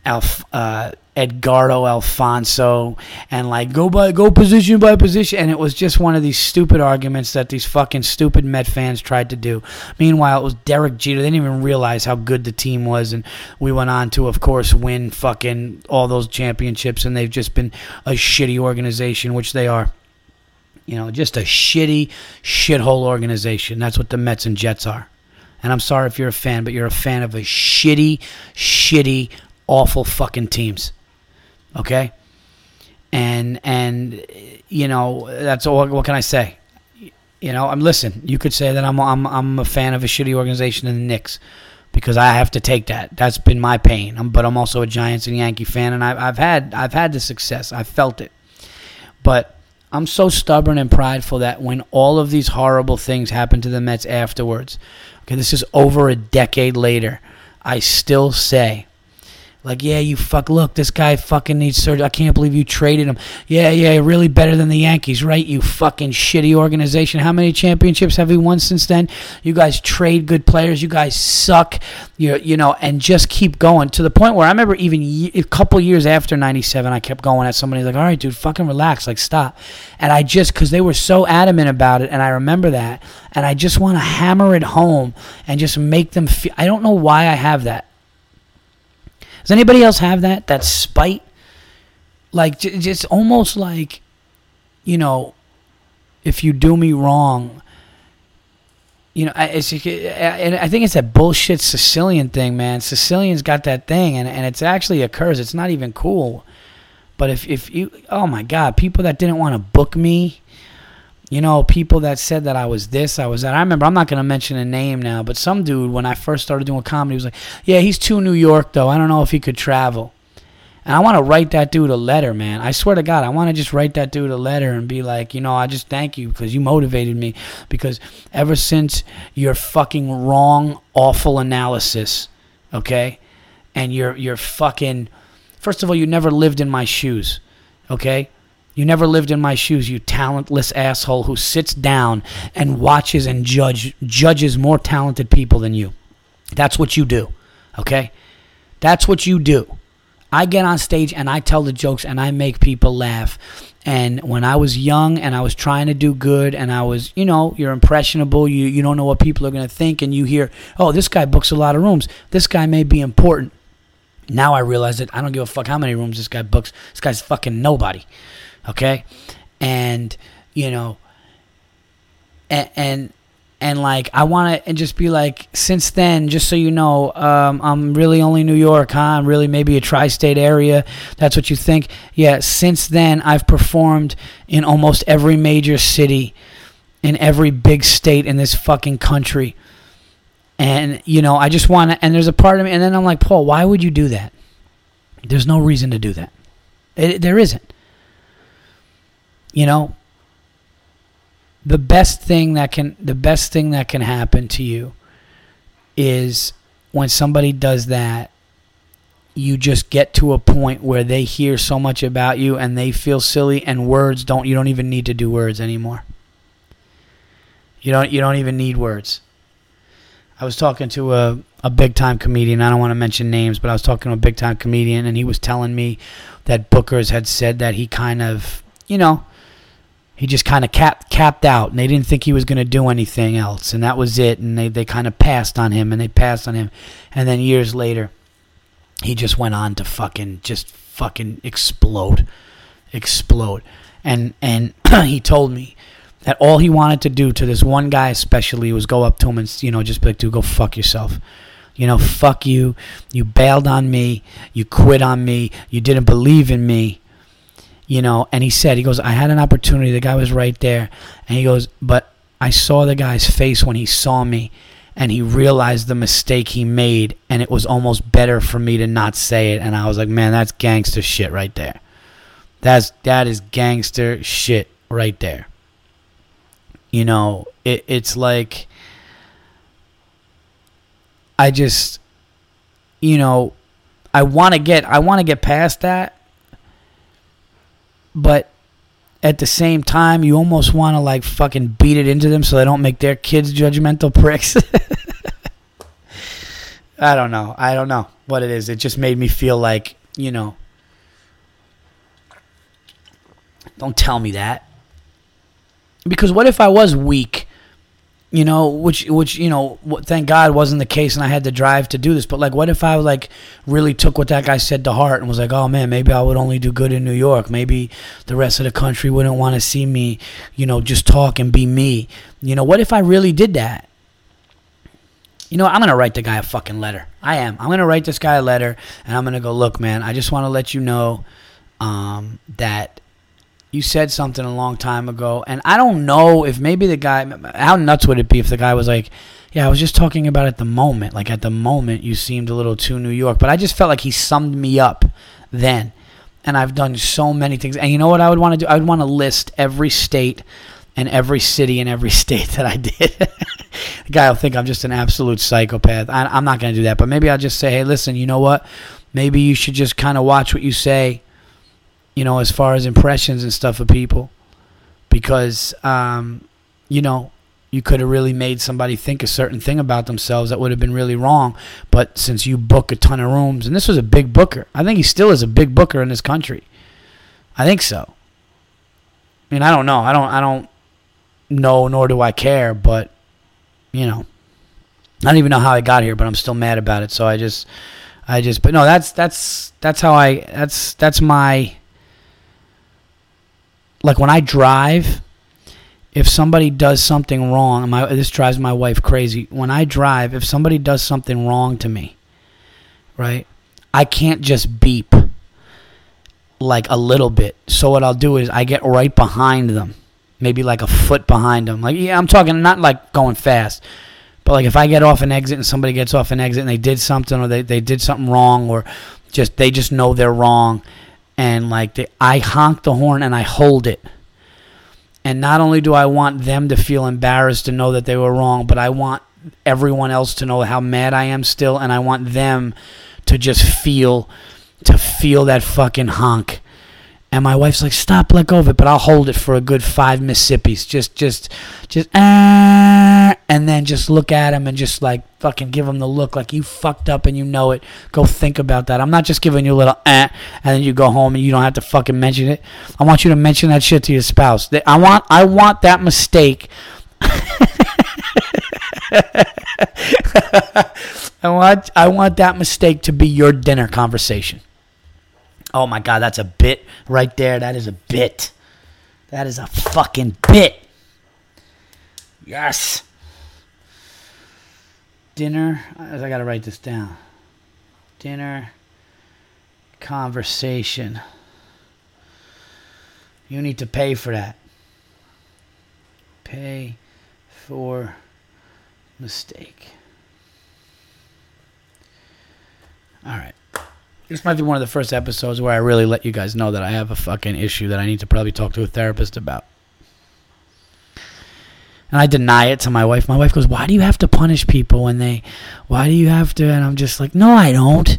Alf, uh, Edgardo Alfonzo and like go by go position by position and it was just one of these stupid arguments that these fucking stupid Met fans tried to do. Meanwhile, it was Derek Jeter. They didn't even realize how good the team was and we went on to of course win fucking all those championships and they've just been a shitty organization which they are. You know, just a shitty shithole organization. That's what the Mets and Jets are. And I'm sorry if you're a fan, but you're a fan of a shitty, shitty, awful fucking teams okay and and you know that's all what can i say you know i'm listen you could say that i'm i'm i'm a fan of a shitty organization in the Knicks because I have to take that. That's been my pain. I'm, but I'm also a Giants and Yankee fan, and I've, I've had I've had the success. I've felt it, but I'm so stubborn and prideful that when all of these horrible things happen to the Mets afterwards, okay, this is over a decade later, I still say Like, yeah, you fuck. Look, this guy fucking needs surgery. I can't believe you traded him. Yeah, yeah, really better than the Yankees, right? You fucking shitty organization. How many championships have we won since then? You guys trade good players. You guys suck. You you know, and just keep going to the point where I remember even a couple years after '97, I kept going at somebody like, all right, dude, fucking relax, like stop. And I just because they were so adamant about it, and I remember that, and I just want to hammer it home and just make them feel. I don't know why I have that. Does anybody else have that? That spite? Like, just almost like, you know, if you do me wrong, you know, it's, and I think it's that bullshit Sicilian thing, man. Sicilians got that thing, and, and it's actually occurs. It's not even cool. But if, if you, oh my God, people that didn't want to book me, you know, people that said that I was this, I was that. I remember, I'm not going to mention a name now, but some dude, when I first started doing comedy, was like, yeah, he's too New York, though. I don't know if he could travel. And I want to write that dude a letter, man. I swear to God, I want to just write that dude a letter and be like, you know, I just thank you because you motivated me. Because ever since your fucking wrong, awful analysis, okay, and your your fucking, first of all, you never lived in my shoes, okay. You never lived in my shoes, you talentless asshole who sits down and watches and judge judges more talented people than you. That's what you do. Okay? That's what you do. I get on stage and I tell the jokes and I make people laugh. And when I was young and I was trying to do good and I was, you know, you're impressionable, you, you don't know what people are going to think, and you hear, oh, this guy books a lot of rooms. This guy may be important. Now I realize that I don't give a fuck how many rooms this guy books. This guy's fucking nobody okay? And you know and and, and like i want to and just be like since then just so you know um, i'm really only new york huh? I'm really maybe a tri-state area. That's what you think. Yeah since then i've performed in almost every major city in every big state in this fucking country. And you know i just want to and there's a part of me and then i'm like paul why would you do that? There's no reason to do that. It, there isn't you know the best thing that can the best thing that can happen to you is when somebody does that you just get to a point where they hear so much about you and they feel silly and words don't you don't even need to do words anymore. You don't you don't even need words. I was talking to a, a big time comedian. I don't want to mention names but i was talking to a big time comedian and he was telling me that bookers had said that he kind of you know he just kind of capped capped out and they didn't think he was going to do anything else and that was it and they, they kind of passed on him and they passed on him. And then years later he just went on to fucking just fucking explode explode. And and he told me that all he wanted to do to this one guy especially was go up to him and you know just be like dude go fuck yourself. You know fuck you. You bailed on me. You quit on me. You didn't believe in me you know, and he said, he goes, I had an opportunity. The guy was right there. And he goes, but I saw the guy's face when he saw me and he realized the mistake he made and it was almost better for me to not say it and I was like, "Man, that's gangster shit right there." That's that is gangster shit right there. You know, it, it's like I just you know, I want to get I want to get past that but at the same time, you almost want to like fucking beat it into them so they don't make their kids judgmental pricks. I don't know. I don't know what it is. It just made me feel like, you know, don't tell me that. Because what if I was weak you know, which which you know, thank God wasn't the case, and I had the drive to do this. But like, what if I like really took what that guy said to heart and was like, oh man, maybe I would only do good in New York. Maybe the rest of the country wouldn't want to see me, you know, just talk and be me. You know, what if I really did that? You know, I'm gonna write the guy a fucking letter. I am. I'm gonna write this guy a letter, and I'm gonna go, look, man. I just want to let you know um, that you said something a long time ago, and I don't know if maybe the guy. How nuts would it be if the guy was like, "Yeah, I was just talking about at the moment. Like at the moment, you seemed a little too New York." But I just felt like he summed me up then, and I've done so many things. And you know what I would want to do? I would want to list every state and every city in every state that I did. the guy will think I'm just an absolute psychopath. I, am not going to do that, but maybe I'll just say, "Hey, listen, you know what? maybe you should just kind of watch what you say, you know, as far as impressions and stuff of people, because um, you know you could have really made somebody think a certain thing about themselves that would have been really wrong. But since you book a ton of rooms, and this was a big booker, I think he still is a big booker in this country. I think so. I mean, I don't know. I don't. I don't know, nor do I care. But you know, I don't even know how I got here, but I'm still mad about it. So I just, I just. But no, that's that's that's how I. That's that's my. Like when I drive if somebody does something wrong, my, this drives my wife crazy. When I drive, if somebody does something wrong to me, right, I can't just beep like a little bit. So what I'll do is I get right behind them, maybe like a foot behind them. Like yeah, I'm talking not like going fast, but like if I get off an exit and somebody gets off an exit and they did something or they, they did something wrong or just they just know they're wrong, and like they, I honk the horn and I hold it and not only do I want them to feel embarrassed to know that they were wrong, but I want everyone else to know how mad I am still, and I want them to just feel to feel that fucking honk. And my wife's like, "Stop, let go of it." But I'll hold it for a good five Mississippis. Just, just, just, ah, and then just look at him and just like fucking give him the look like you fucked up and you know it. Go think about that. I'm not just giving you a little eh, and then you go home and you don't have to fucking mention it. I want you to mention that shit to your spouse. I want, I want that mistake. I want, I want that mistake to be your dinner conversation. Oh my God, that's a bit right there. That is a bit. That is a fucking bit. Yes. Dinner. I gotta write this down. Dinner conversation. You need to pay for that. Pay for mistake. All right. This might be one of the first episodes where I really let you guys know that I have a fucking issue that I need to probably talk to a therapist about. And I deny it to my wife. My wife goes, "Why do you have to punish people when they? Why do you have to?" And I'm just like, "No, I don't.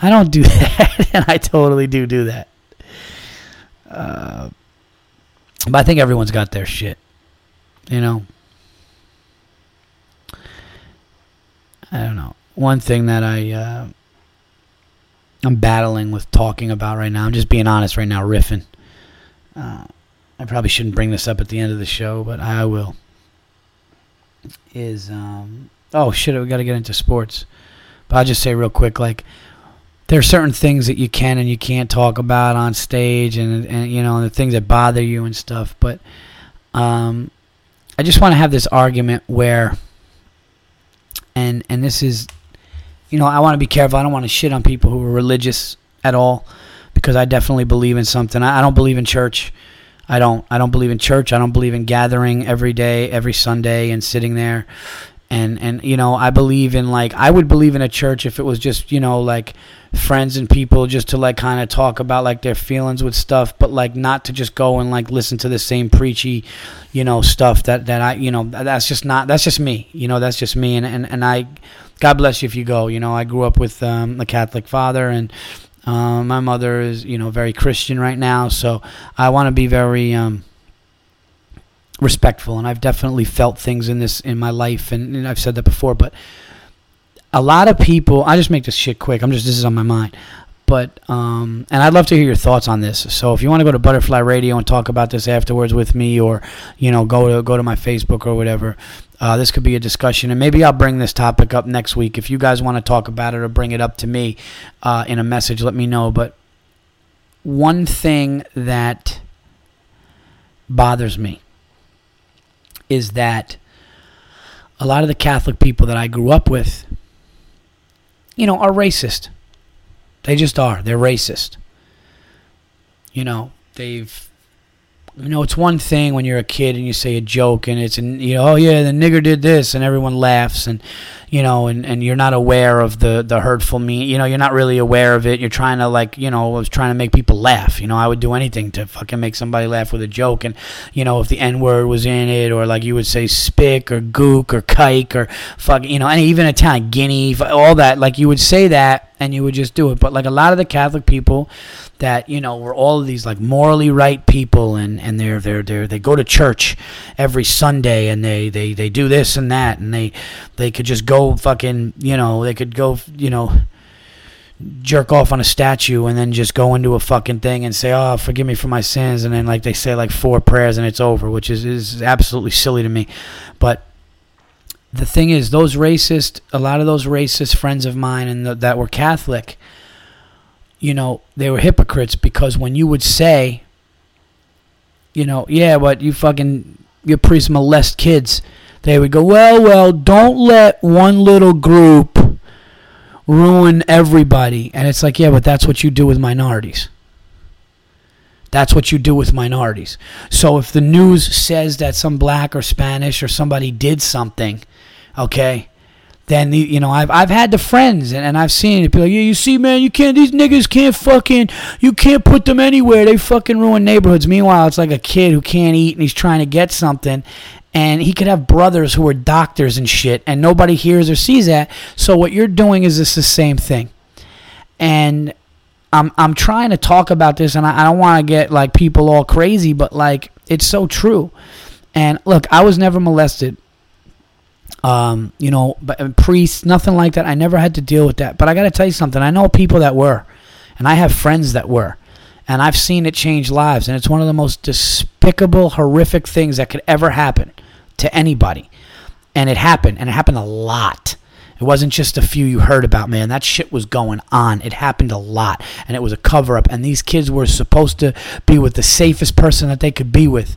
I don't do that." and I totally do do that. Uh, but I think everyone's got their shit, you know. I don't know. One thing that I uh, I'm battling with talking about right now. I'm just being honest right now, riffing. Uh, I probably shouldn't bring this up at the end of the show, but I will. Is um oh shit, we got to get into sports. But I'll just say real quick, like there are certain things that you can and you can't talk about on stage, and and you know the things that bother you and stuff. But um, I just want to have this argument where, and and this is you know, I want to be careful. I don't want to shit on people who are religious at all because I definitely believe in something. I, I don't believe in church. I don't. I don't believe in church. I don't believe in gathering every day, every Sunday, and sitting there. And and you know, I believe in like I would believe in a church if it was just you know like friends and people just to like kind of talk about like their feelings with stuff, but like not to just go and like listen to the same preachy, you know, stuff that that I you know that's just not that's just me. You know, that's just me. And and and I God bless you if you go. You know, I grew up with um, a Catholic father, and um, my mother is, you know, very Christian right now. So I want to be very um, respectful, and I've definitely felt things in this in my life, and, and I've said that before. But a lot of people, I just make this shit quick. I'm just this is on my mind. But um, and I'd love to hear your thoughts on this. So if you want to go to Butterfly Radio and talk about this afterwards with me, or you know, go to go to my Facebook or whatever, uh, this could be a discussion, and maybe I'll bring this topic up next week. If you guys want to talk about it or bring it up to me uh, in a message, let me know. But one thing that bothers me is that a lot of the Catholic people that I grew up with, you know, are racist. They just are. They're racist. You know, they've you know, it's one thing when you're a kid and you say a joke and it's, an, you know, oh yeah, the nigger did this and everyone laughs and, you know, and, and you're not aware of the, the hurtful mean, you know, you're not really aware of it. You're trying to like, you know, I was trying to make people laugh. You know, I would do anything to fucking make somebody laugh with a joke. And, you know, if the N word was in it, or like you would say spick or gook or kike or fuck, you know, and even Italian guinea, all that, like you would say that and you would just do it. But like a lot of the Catholic people, that you know were all of these like morally right people and and they're they're they they go to church every Sunday and they they they do this and that and they they could just go fucking you know they could go you know jerk off on a statue and then just go into a fucking thing and say oh forgive me for my sins. And then like they say like four prayers and it's over which is is absolutely silly to me. But the thing is those racist a lot of those racist friends of mine and the, that were Catholic you know, they were hypocrites because when you would say, you know, yeah, but you fucking, your priests molest kids, they would go, well, well, don't let one little group ruin everybody. And it's like, yeah, but that's what you do with minorities. That's what you do with minorities. So if the news says that some black or Spanish or somebody did something, okay, then you know I've I've had the friends and, and I've seen it. People yeah, you see, man, you can't. These niggas can't fucking. You can't put them anywhere. They fucking ruin neighborhoods. Meanwhile, it's like a kid who can't eat and he's trying to get something, and he could have brothers who are doctors and shit, and nobody hears or sees that. So what you're doing is this the same thing, and. I'm I'm trying to talk about this, and I, I don't want to get like people all crazy, but like it's so true. And look, I was never molested um, you know, but uh, priests, nothing like that. I never had to deal with that. But I got to tell you something. I know people that were, and I have friends that were, and I've seen it change lives. And it's one of the most despicable, horrific things that could ever happen to anybody. And it happened, and it happened a lot. It wasn't just a few you heard about, man. That shit was going on. It happened a lot, and it was a cover up. And these kids were supposed to be with the safest person that they could be with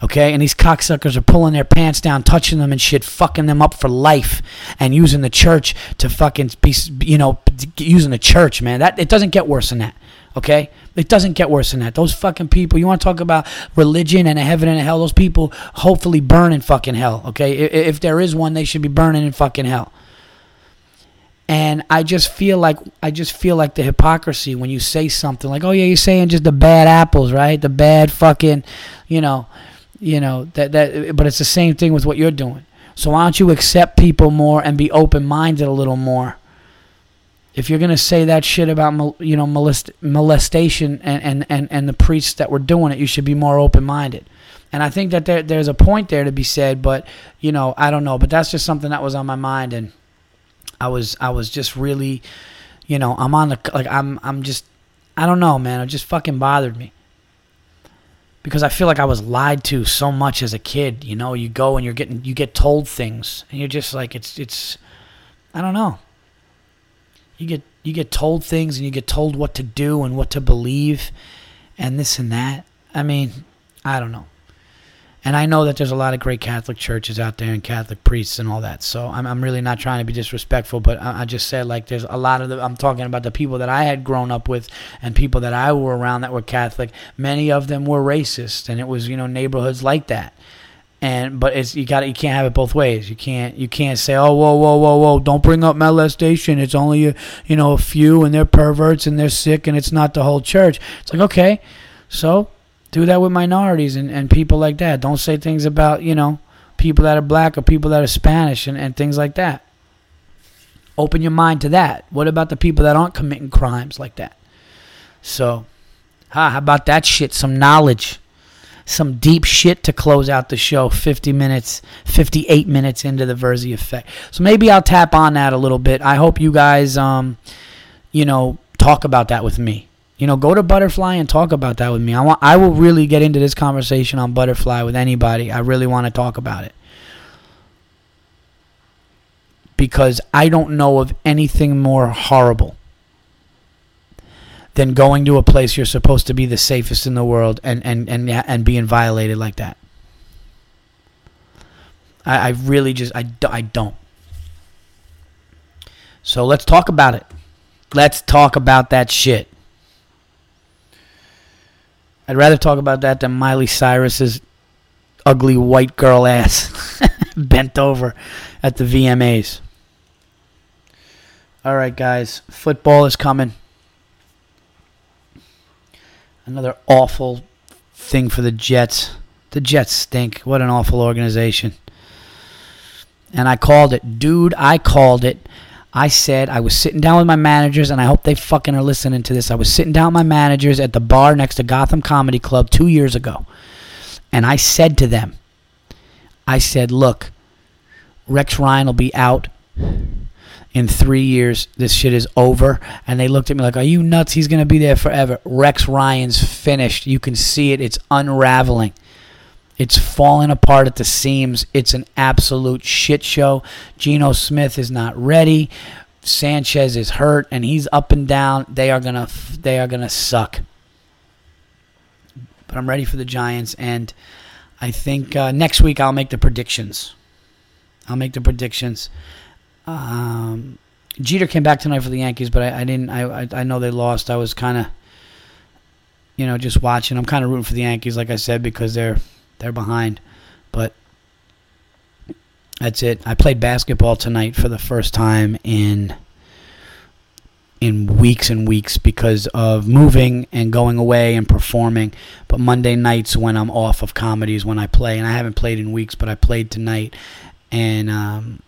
Okay, and these cocksuckers are pulling their pants down, touching them and shit, fucking them up for life, and using the church to fucking be, you know, using the church, man. That it doesn't get worse than that. Okay, it doesn't get worse than that. Those fucking people. You want to talk about religion and a heaven and a hell? Those people hopefully burn in fucking hell. Okay, if, there is one, they should be burning in fucking hell. And I just feel like I just feel like the hypocrisy when you say something like, "Oh yeah, you're saying just the bad apples, right? The bad fucking, you know." You know that that, but it's the same thing with what you're doing. So why don't you accept people more and be open minded a little more? If you're gonna say that shit about you know molest, molestation and, and, and, and the priests that were doing it, you should be more open minded. And I think that there, there's a point there to be said, but you know I don't know. But that's just something that was on my mind, and I was I was just really, you know, I'm on the like I'm I'm just I don't know, man. It just fucking bothered me because I feel like I was lied to so much as a kid. You know, you go and you're getting you get told things, and you're just like it's it's I don't know. You get you get told things, and you get told what to do and what to believe, and this and that. I mean, I don't know. And I know that there's a lot of great Catholic churches out there and Catholic priests and all that. So I'm, I'm really not trying to be disrespectful, but I, I just said like there's a lot of the, I'm talking about the people that I had grown up with and people that I were around that were Catholic. Many of them were racist, and it was you know neighborhoods like that. And but it's you got you can't have it both ways. You can't you can't say oh whoa whoa whoa whoa don't bring up molestation. It's only a, you know a few and they're perverts and they're sick and it's not the whole church. It's like okay, so do that with minorities and, and people like that. Don't say things about, you know, people that are black or people that are Spanish and, and things like that. Open your mind to that. What about the people that aren't committing crimes like that? So, huh, how about that shit? Some knowledge. Some deep shit to close out the show. 50 minutes, 58 minutes into the Virzi effect. So maybe I'll tap on that a little bit. I hope you guys, um, you know, talk about that with me you know, go to Butterfly and talk about that with me. I want I will really get into this conversation on Butterfly with anybody. I really want to talk about it. Because I don't know of anything more horrible than going to a place you're supposed to be the safest in the world and and and and being violated like that. I, I really just I, I don't. So let's talk about it. Let's talk about that shit. I'd rather talk about that than Miley Cyrus's ugly white girl ass bent over at the VMAs. All right, guys. Football is coming. Another awful thing for the Jets. The Jets stink. What an awful organization. And I called it. Dude, I called it. I said I was sitting down with my managers, and I hope they fucking are listening to this. I was sitting down with my managers at the bar next to Gotham Comedy Club two years ago. And I said to them, I said, look, Rex Ryan will be out in three years. This shit is over. And they looked at me like, Are you nuts? He's going to be there forever. Rex Ryan's finished. You can see it. It's unraveling. It's falling apart at the seams. It's an absolute shit show. Geno Smith is not ready. Sanchez is hurt and he's up and down. They are gonna they are gonna suck. But I'm ready for the Giants, and I think uh, next week I'll make the predictions. I'll make the predictions. Um, Jeter came back tonight for the Yankees, but I, I didn't. I, I, I know they lost. I was kind of, you know, just watching. I'm kind of rooting for the Yankees, like I said, because they're they're behind. But that's it. I played basketball tonight for the first time in in weeks and weeks because of moving and going away and performing. But Monday nights when I'm off of comedies when I play, and I haven't played in weeks, but I played tonight, and um,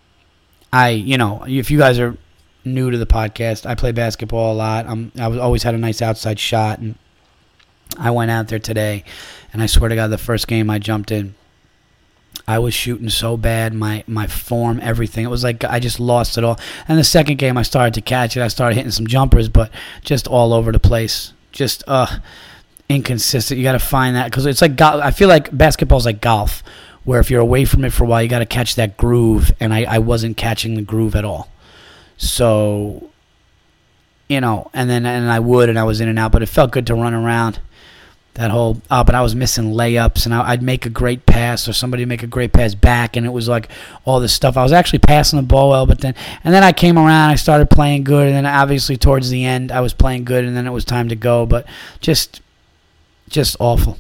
I, you know, if you guys are new to the podcast, I play basketball a lot. I'm, I was always had a nice outside shot, and I went out there today, and I swear to God, the first game I jumped in, I was shooting so bad, my my form, everything. It was like I just lost it all. And the second game, I started to catch it. I started hitting some jumpers, but just all over the place. Just uh, inconsistent. You got to find that because it's like go- I feel like basketball's like golf, where if you're away from it for a while, you got to catch that groove. And I, I wasn't catching the groove at all. So, you know, and then and I would, and I was in and out, but it felt good to run around that whole uh, but I was missing layups and I, would make a great pass or somebody make a great pass back and it was like all this stuff. I was actually passing the ball well but then and then I came around I started playing good and then obviously towards the end I was playing good and then it was time to go but just just awful.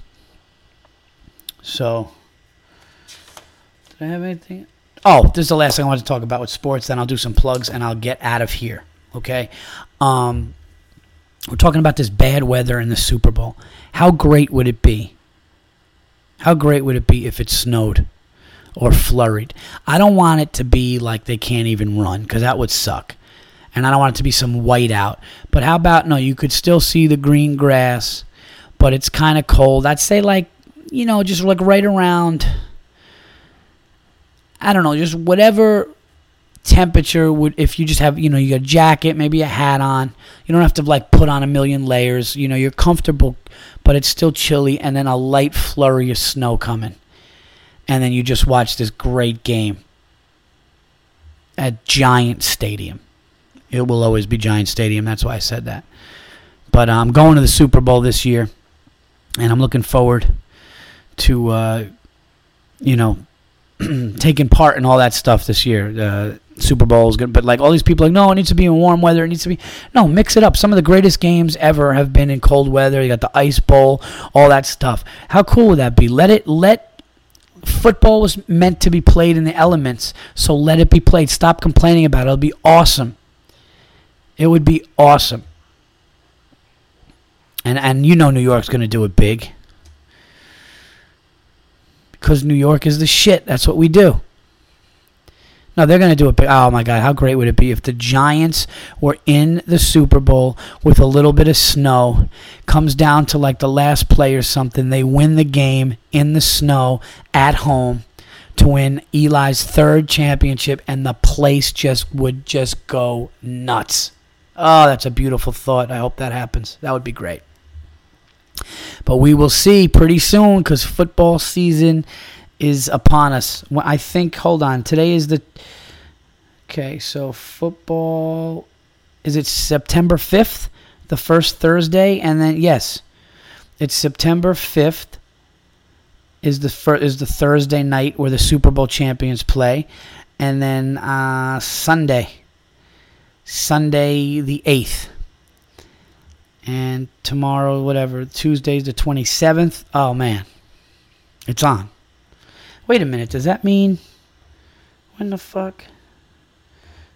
So did I have anything? Oh this is the last thing I want to talk about with sports then I'll do some plugs and I'll get out of here okay? Um we're talking about this bad weather in the Super Bowl. How great would it be? How great would it be if it snowed or flurried? I don't want it to be like they can't even run because that would suck. And I don't want it to be some white out. But how about no, you could still see the green grass, but it's kind of cold. I'd say like, you know, just like right around I don't know, just whatever temperature would if you just have you know you got a jacket maybe a hat on you don't have to like put on a million layers you know you're comfortable but it's still chilly and then a light flurry of snow coming. And then you just watch this great game at giant stadium. It will always be giant stadium. That's why i said that. But uh, i'm going to the super bowl this year and i'm looking forward to uh, you know taking part in all that stuff this year. Uh, Super Bowl is good, but like all these people, like no, it needs to be in warm weather. It needs to be no, mix it up. Some of the greatest games ever have been in cold weather. You got the ice bowl, all that stuff. How cool would that be? Let it let football was meant to be played in the elements, so let it be played. Stop complaining about it. It'll be awesome. It would be awesome. And and you know New York's going to do it big. Because New York is the shit. That's what we do. No, they're going to do it. Oh my God, how great would it be if the Giants were in the Super Bowl with a little bit of snow, comes down to like the last play or something, they win the game in the snow at home to win Eli's third championship, and the place just would just go nuts. Oh, that's a beautiful thought. I hope that happens. That would be great. But we will see pretty soon because football season is upon us. I think, hold on, today is the. Okay, so football. Is it September 5th? The first Thursday? And then, yes, it's September 5th. Is the fir- is the Thursday night where the Super Bowl champions play, and then uh, Sunday, Sunday the eighth, and tomorrow whatever Tuesday's the twenty seventh. Oh man, it's on. Wait a minute. Does that mean when the fuck?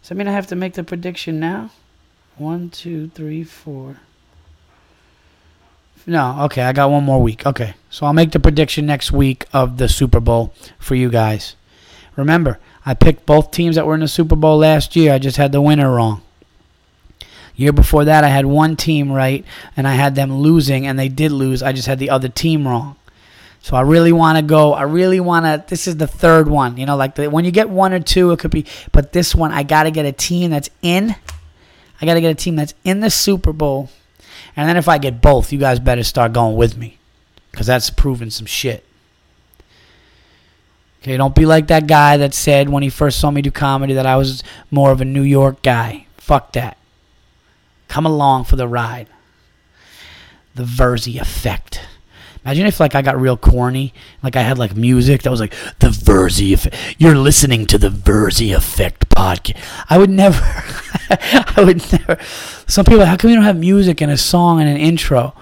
Does that mean I have to make the prediction now? One, two, three, four. No, okay, I got one more week. Okay, so I'll make the prediction next week of the Super Bowl for you guys. Remember, I picked both teams that were in the Super Bowl last year. I just had the winner wrong. Year before that, I had one team right, and I had them losing, and they did lose. I just had the other team wrong. So I really want to go. I really want to. This is the third one. You know, like the, when you get one or two, it could be. But this one, I got to get a team that's in. I got to get a team that's in the Super Bowl. And then if I get both, you guys better start going with me. Because that's proving some shit. Okay, don't be like that guy that said when he first saw me do comedy that I was more of a New York guy. Fuck that. Come along for the ride. The Virzi effect. Imagine if like I got real corny, like I had like music that was like the Virzi effect. You're listening to the Virzi effect podcast. I would never. I would never. Some people, how come you don't have music and a song and an intro?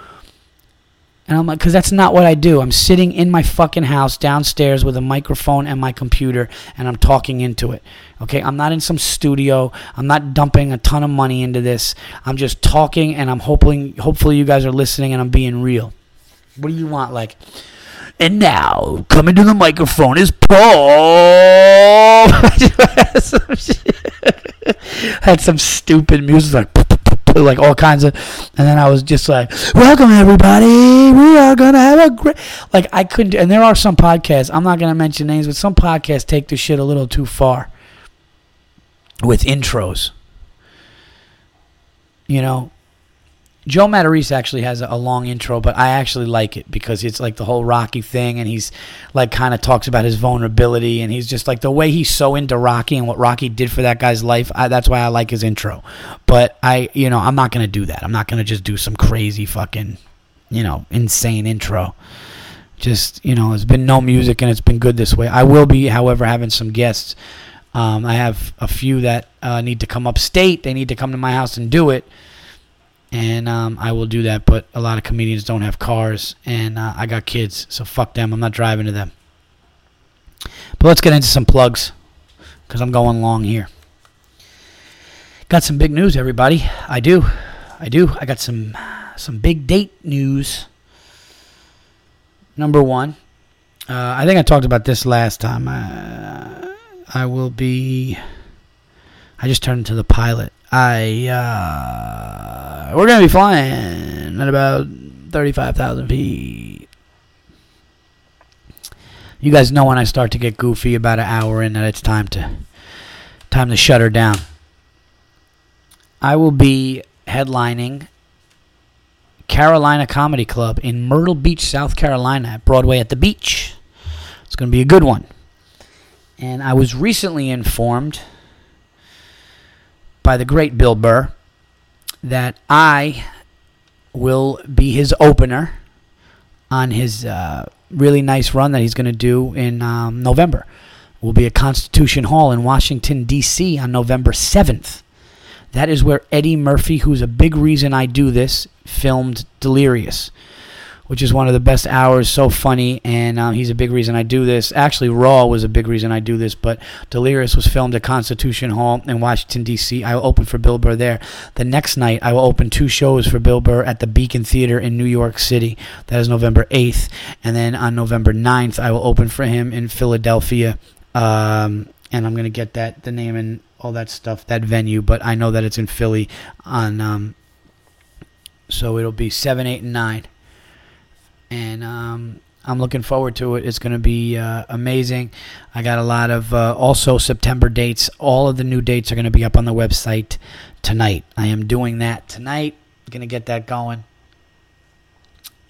And I'm like, because that's not what I do. I'm sitting in my fucking house downstairs with a microphone and my computer, and I'm talking into it. Okay, I'm not in some studio. I'm not dumping a ton of money into this. I'm just talking, and I'm hoping, hopefully, you guys are listening, and I'm being real. What do you want? Like, and now coming to the microphone is Paul. Had some stupid music like like all kinds of and then I was just like welcome everybody we are gonna have a great like I couldn't and there are some podcasts I'm not gonna mention names but some podcasts take the shit a little too far with intros you know Joe Matarese actually has a long intro, but I actually like it because it's like the whole Rocky thing, and he's like kind of talks about his vulnerability, and he's just like the way he's so into Rocky and what Rocky did for that guy's life. I, that's why I like his intro. But I, you know, I'm not gonna do that. I'm not gonna just do some crazy fucking, you know, insane intro. Just you know, there's been no music, and it's been good this way. I will be, however, having some guests. Um, I have a few that uh, need to come upstate. They need to come to my house and do it and um, I will do that. But a lot of comedians don't have cars, and uh, I got kids, so fuck them. I'm not driving to them. But let's get into some plugs, because I'm going long here. Got some big news, everybody. I do, I do. I got some some big date news. Number one, uh, I think I talked about this last time. Uh, I will be. I just turned into the pilot. I uh, we're gonna be flying at about thirty-five thousand feet. You guys know when I start to get goofy about an hour in that it's time to time to shut her down. I will be headlining Carolina Comedy Club in Myrtle Beach, South Carolina, at Broadway at the Beach. It's going to be a good one. And I was recently informed by the great Bill Burr that I will be his opener on his uh, really nice run that he's going to do in um, November. Will be at Constitution Hall in Washington D.C. on November seventh. That is where Eddie Murphy, who's a big reason I do this, filmed Delirious which is one of the best hours. So funny, and um, he's a big reason I do this. Actually, Raw was a big reason I do this, but Delirious was filmed at Constitution Hall in Washington D.C. I will open for Bill Burr there. The next night, I will open two shows for Bill Burr at the Beacon Theater in New York City. That is November 8th, and then on November 9th, I will open for him in Philadelphia. Um, and I'm gonna get that the name and all that stuff, that venue, but I know that it's in Philly on. Um, so it'll be seven, eight, and nine and um, I'm looking forward to it. It's going to be uh, amazing. I got a lot of uh, also September dates. All of the new dates are going to be up on the website tonight. I am doing that tonight. Going to get that going.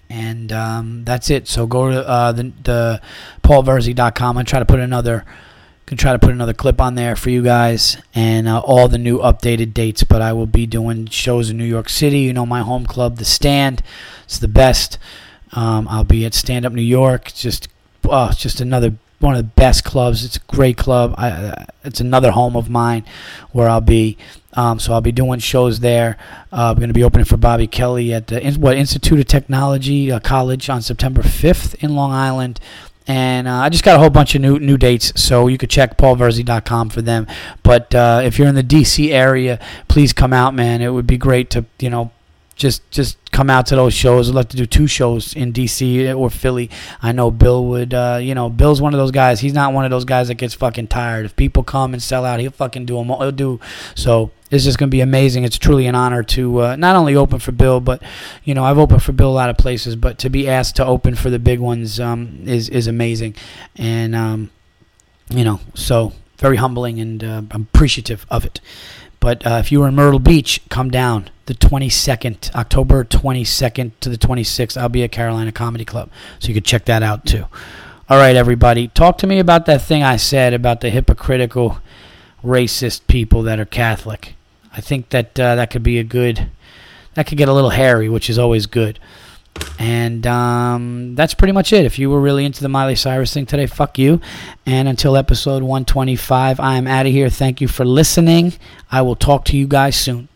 And um, that's it. So go to uh, the, the paulvirzi.com and try to put another can try to put another clip on there for you guys and uh, all the new updated dates. But I will be doing shows in New York City. You know my home club, The Stand. It's the best. Um, I'll be at Stand Up New York. Just oh, it's just another one of the best clubs. It's a great club. I, uh, it's another home of mine where I'll be. Um, so I'll be doing shows there. Uh, I'm going to be opening for Bobby Kelly at the what Institute of Technology uh, College on September 5th in Long Island. and uh, I just got a whole bunch of new new dates, so you could check paulvirzi.com for them. But uh, if you're in the DC area, please come out, man. It would be great to you know just just come out to those shows. I'd love to do two shows in DC or Philly. I know Bill would. Uh, you know, Bill's one of those guys. He's not one of those guys that gets fucking tired. If people come and sell out, he'll fucking do them. All. He'll do so. It's just gonna be amazing. It's truly an honor to uh, not only open for Bill, but you know I've opened for Bill a lot of places, but to be asked to open for the big ones um, is is amazing, and um, you know so very humbling and uh, appreciative of it. But uh, if you were in Myrtle Beach, come down the 22nd, October 22nd to the 26th. I'll be at Carolina Comedy Club. So you could check that out too. All right, everybody. Talk to me about that thing I said about the hypocritical, racist people that are Catholic. I think that uh, that could be a good, that could get a little hairy, which is always good. And um, that's pretty much it. If you were really into the Miley Cyrus thing today, fuck you. And until episode 125, I am out of here. Thank you for listening. I will talk to you guys soon.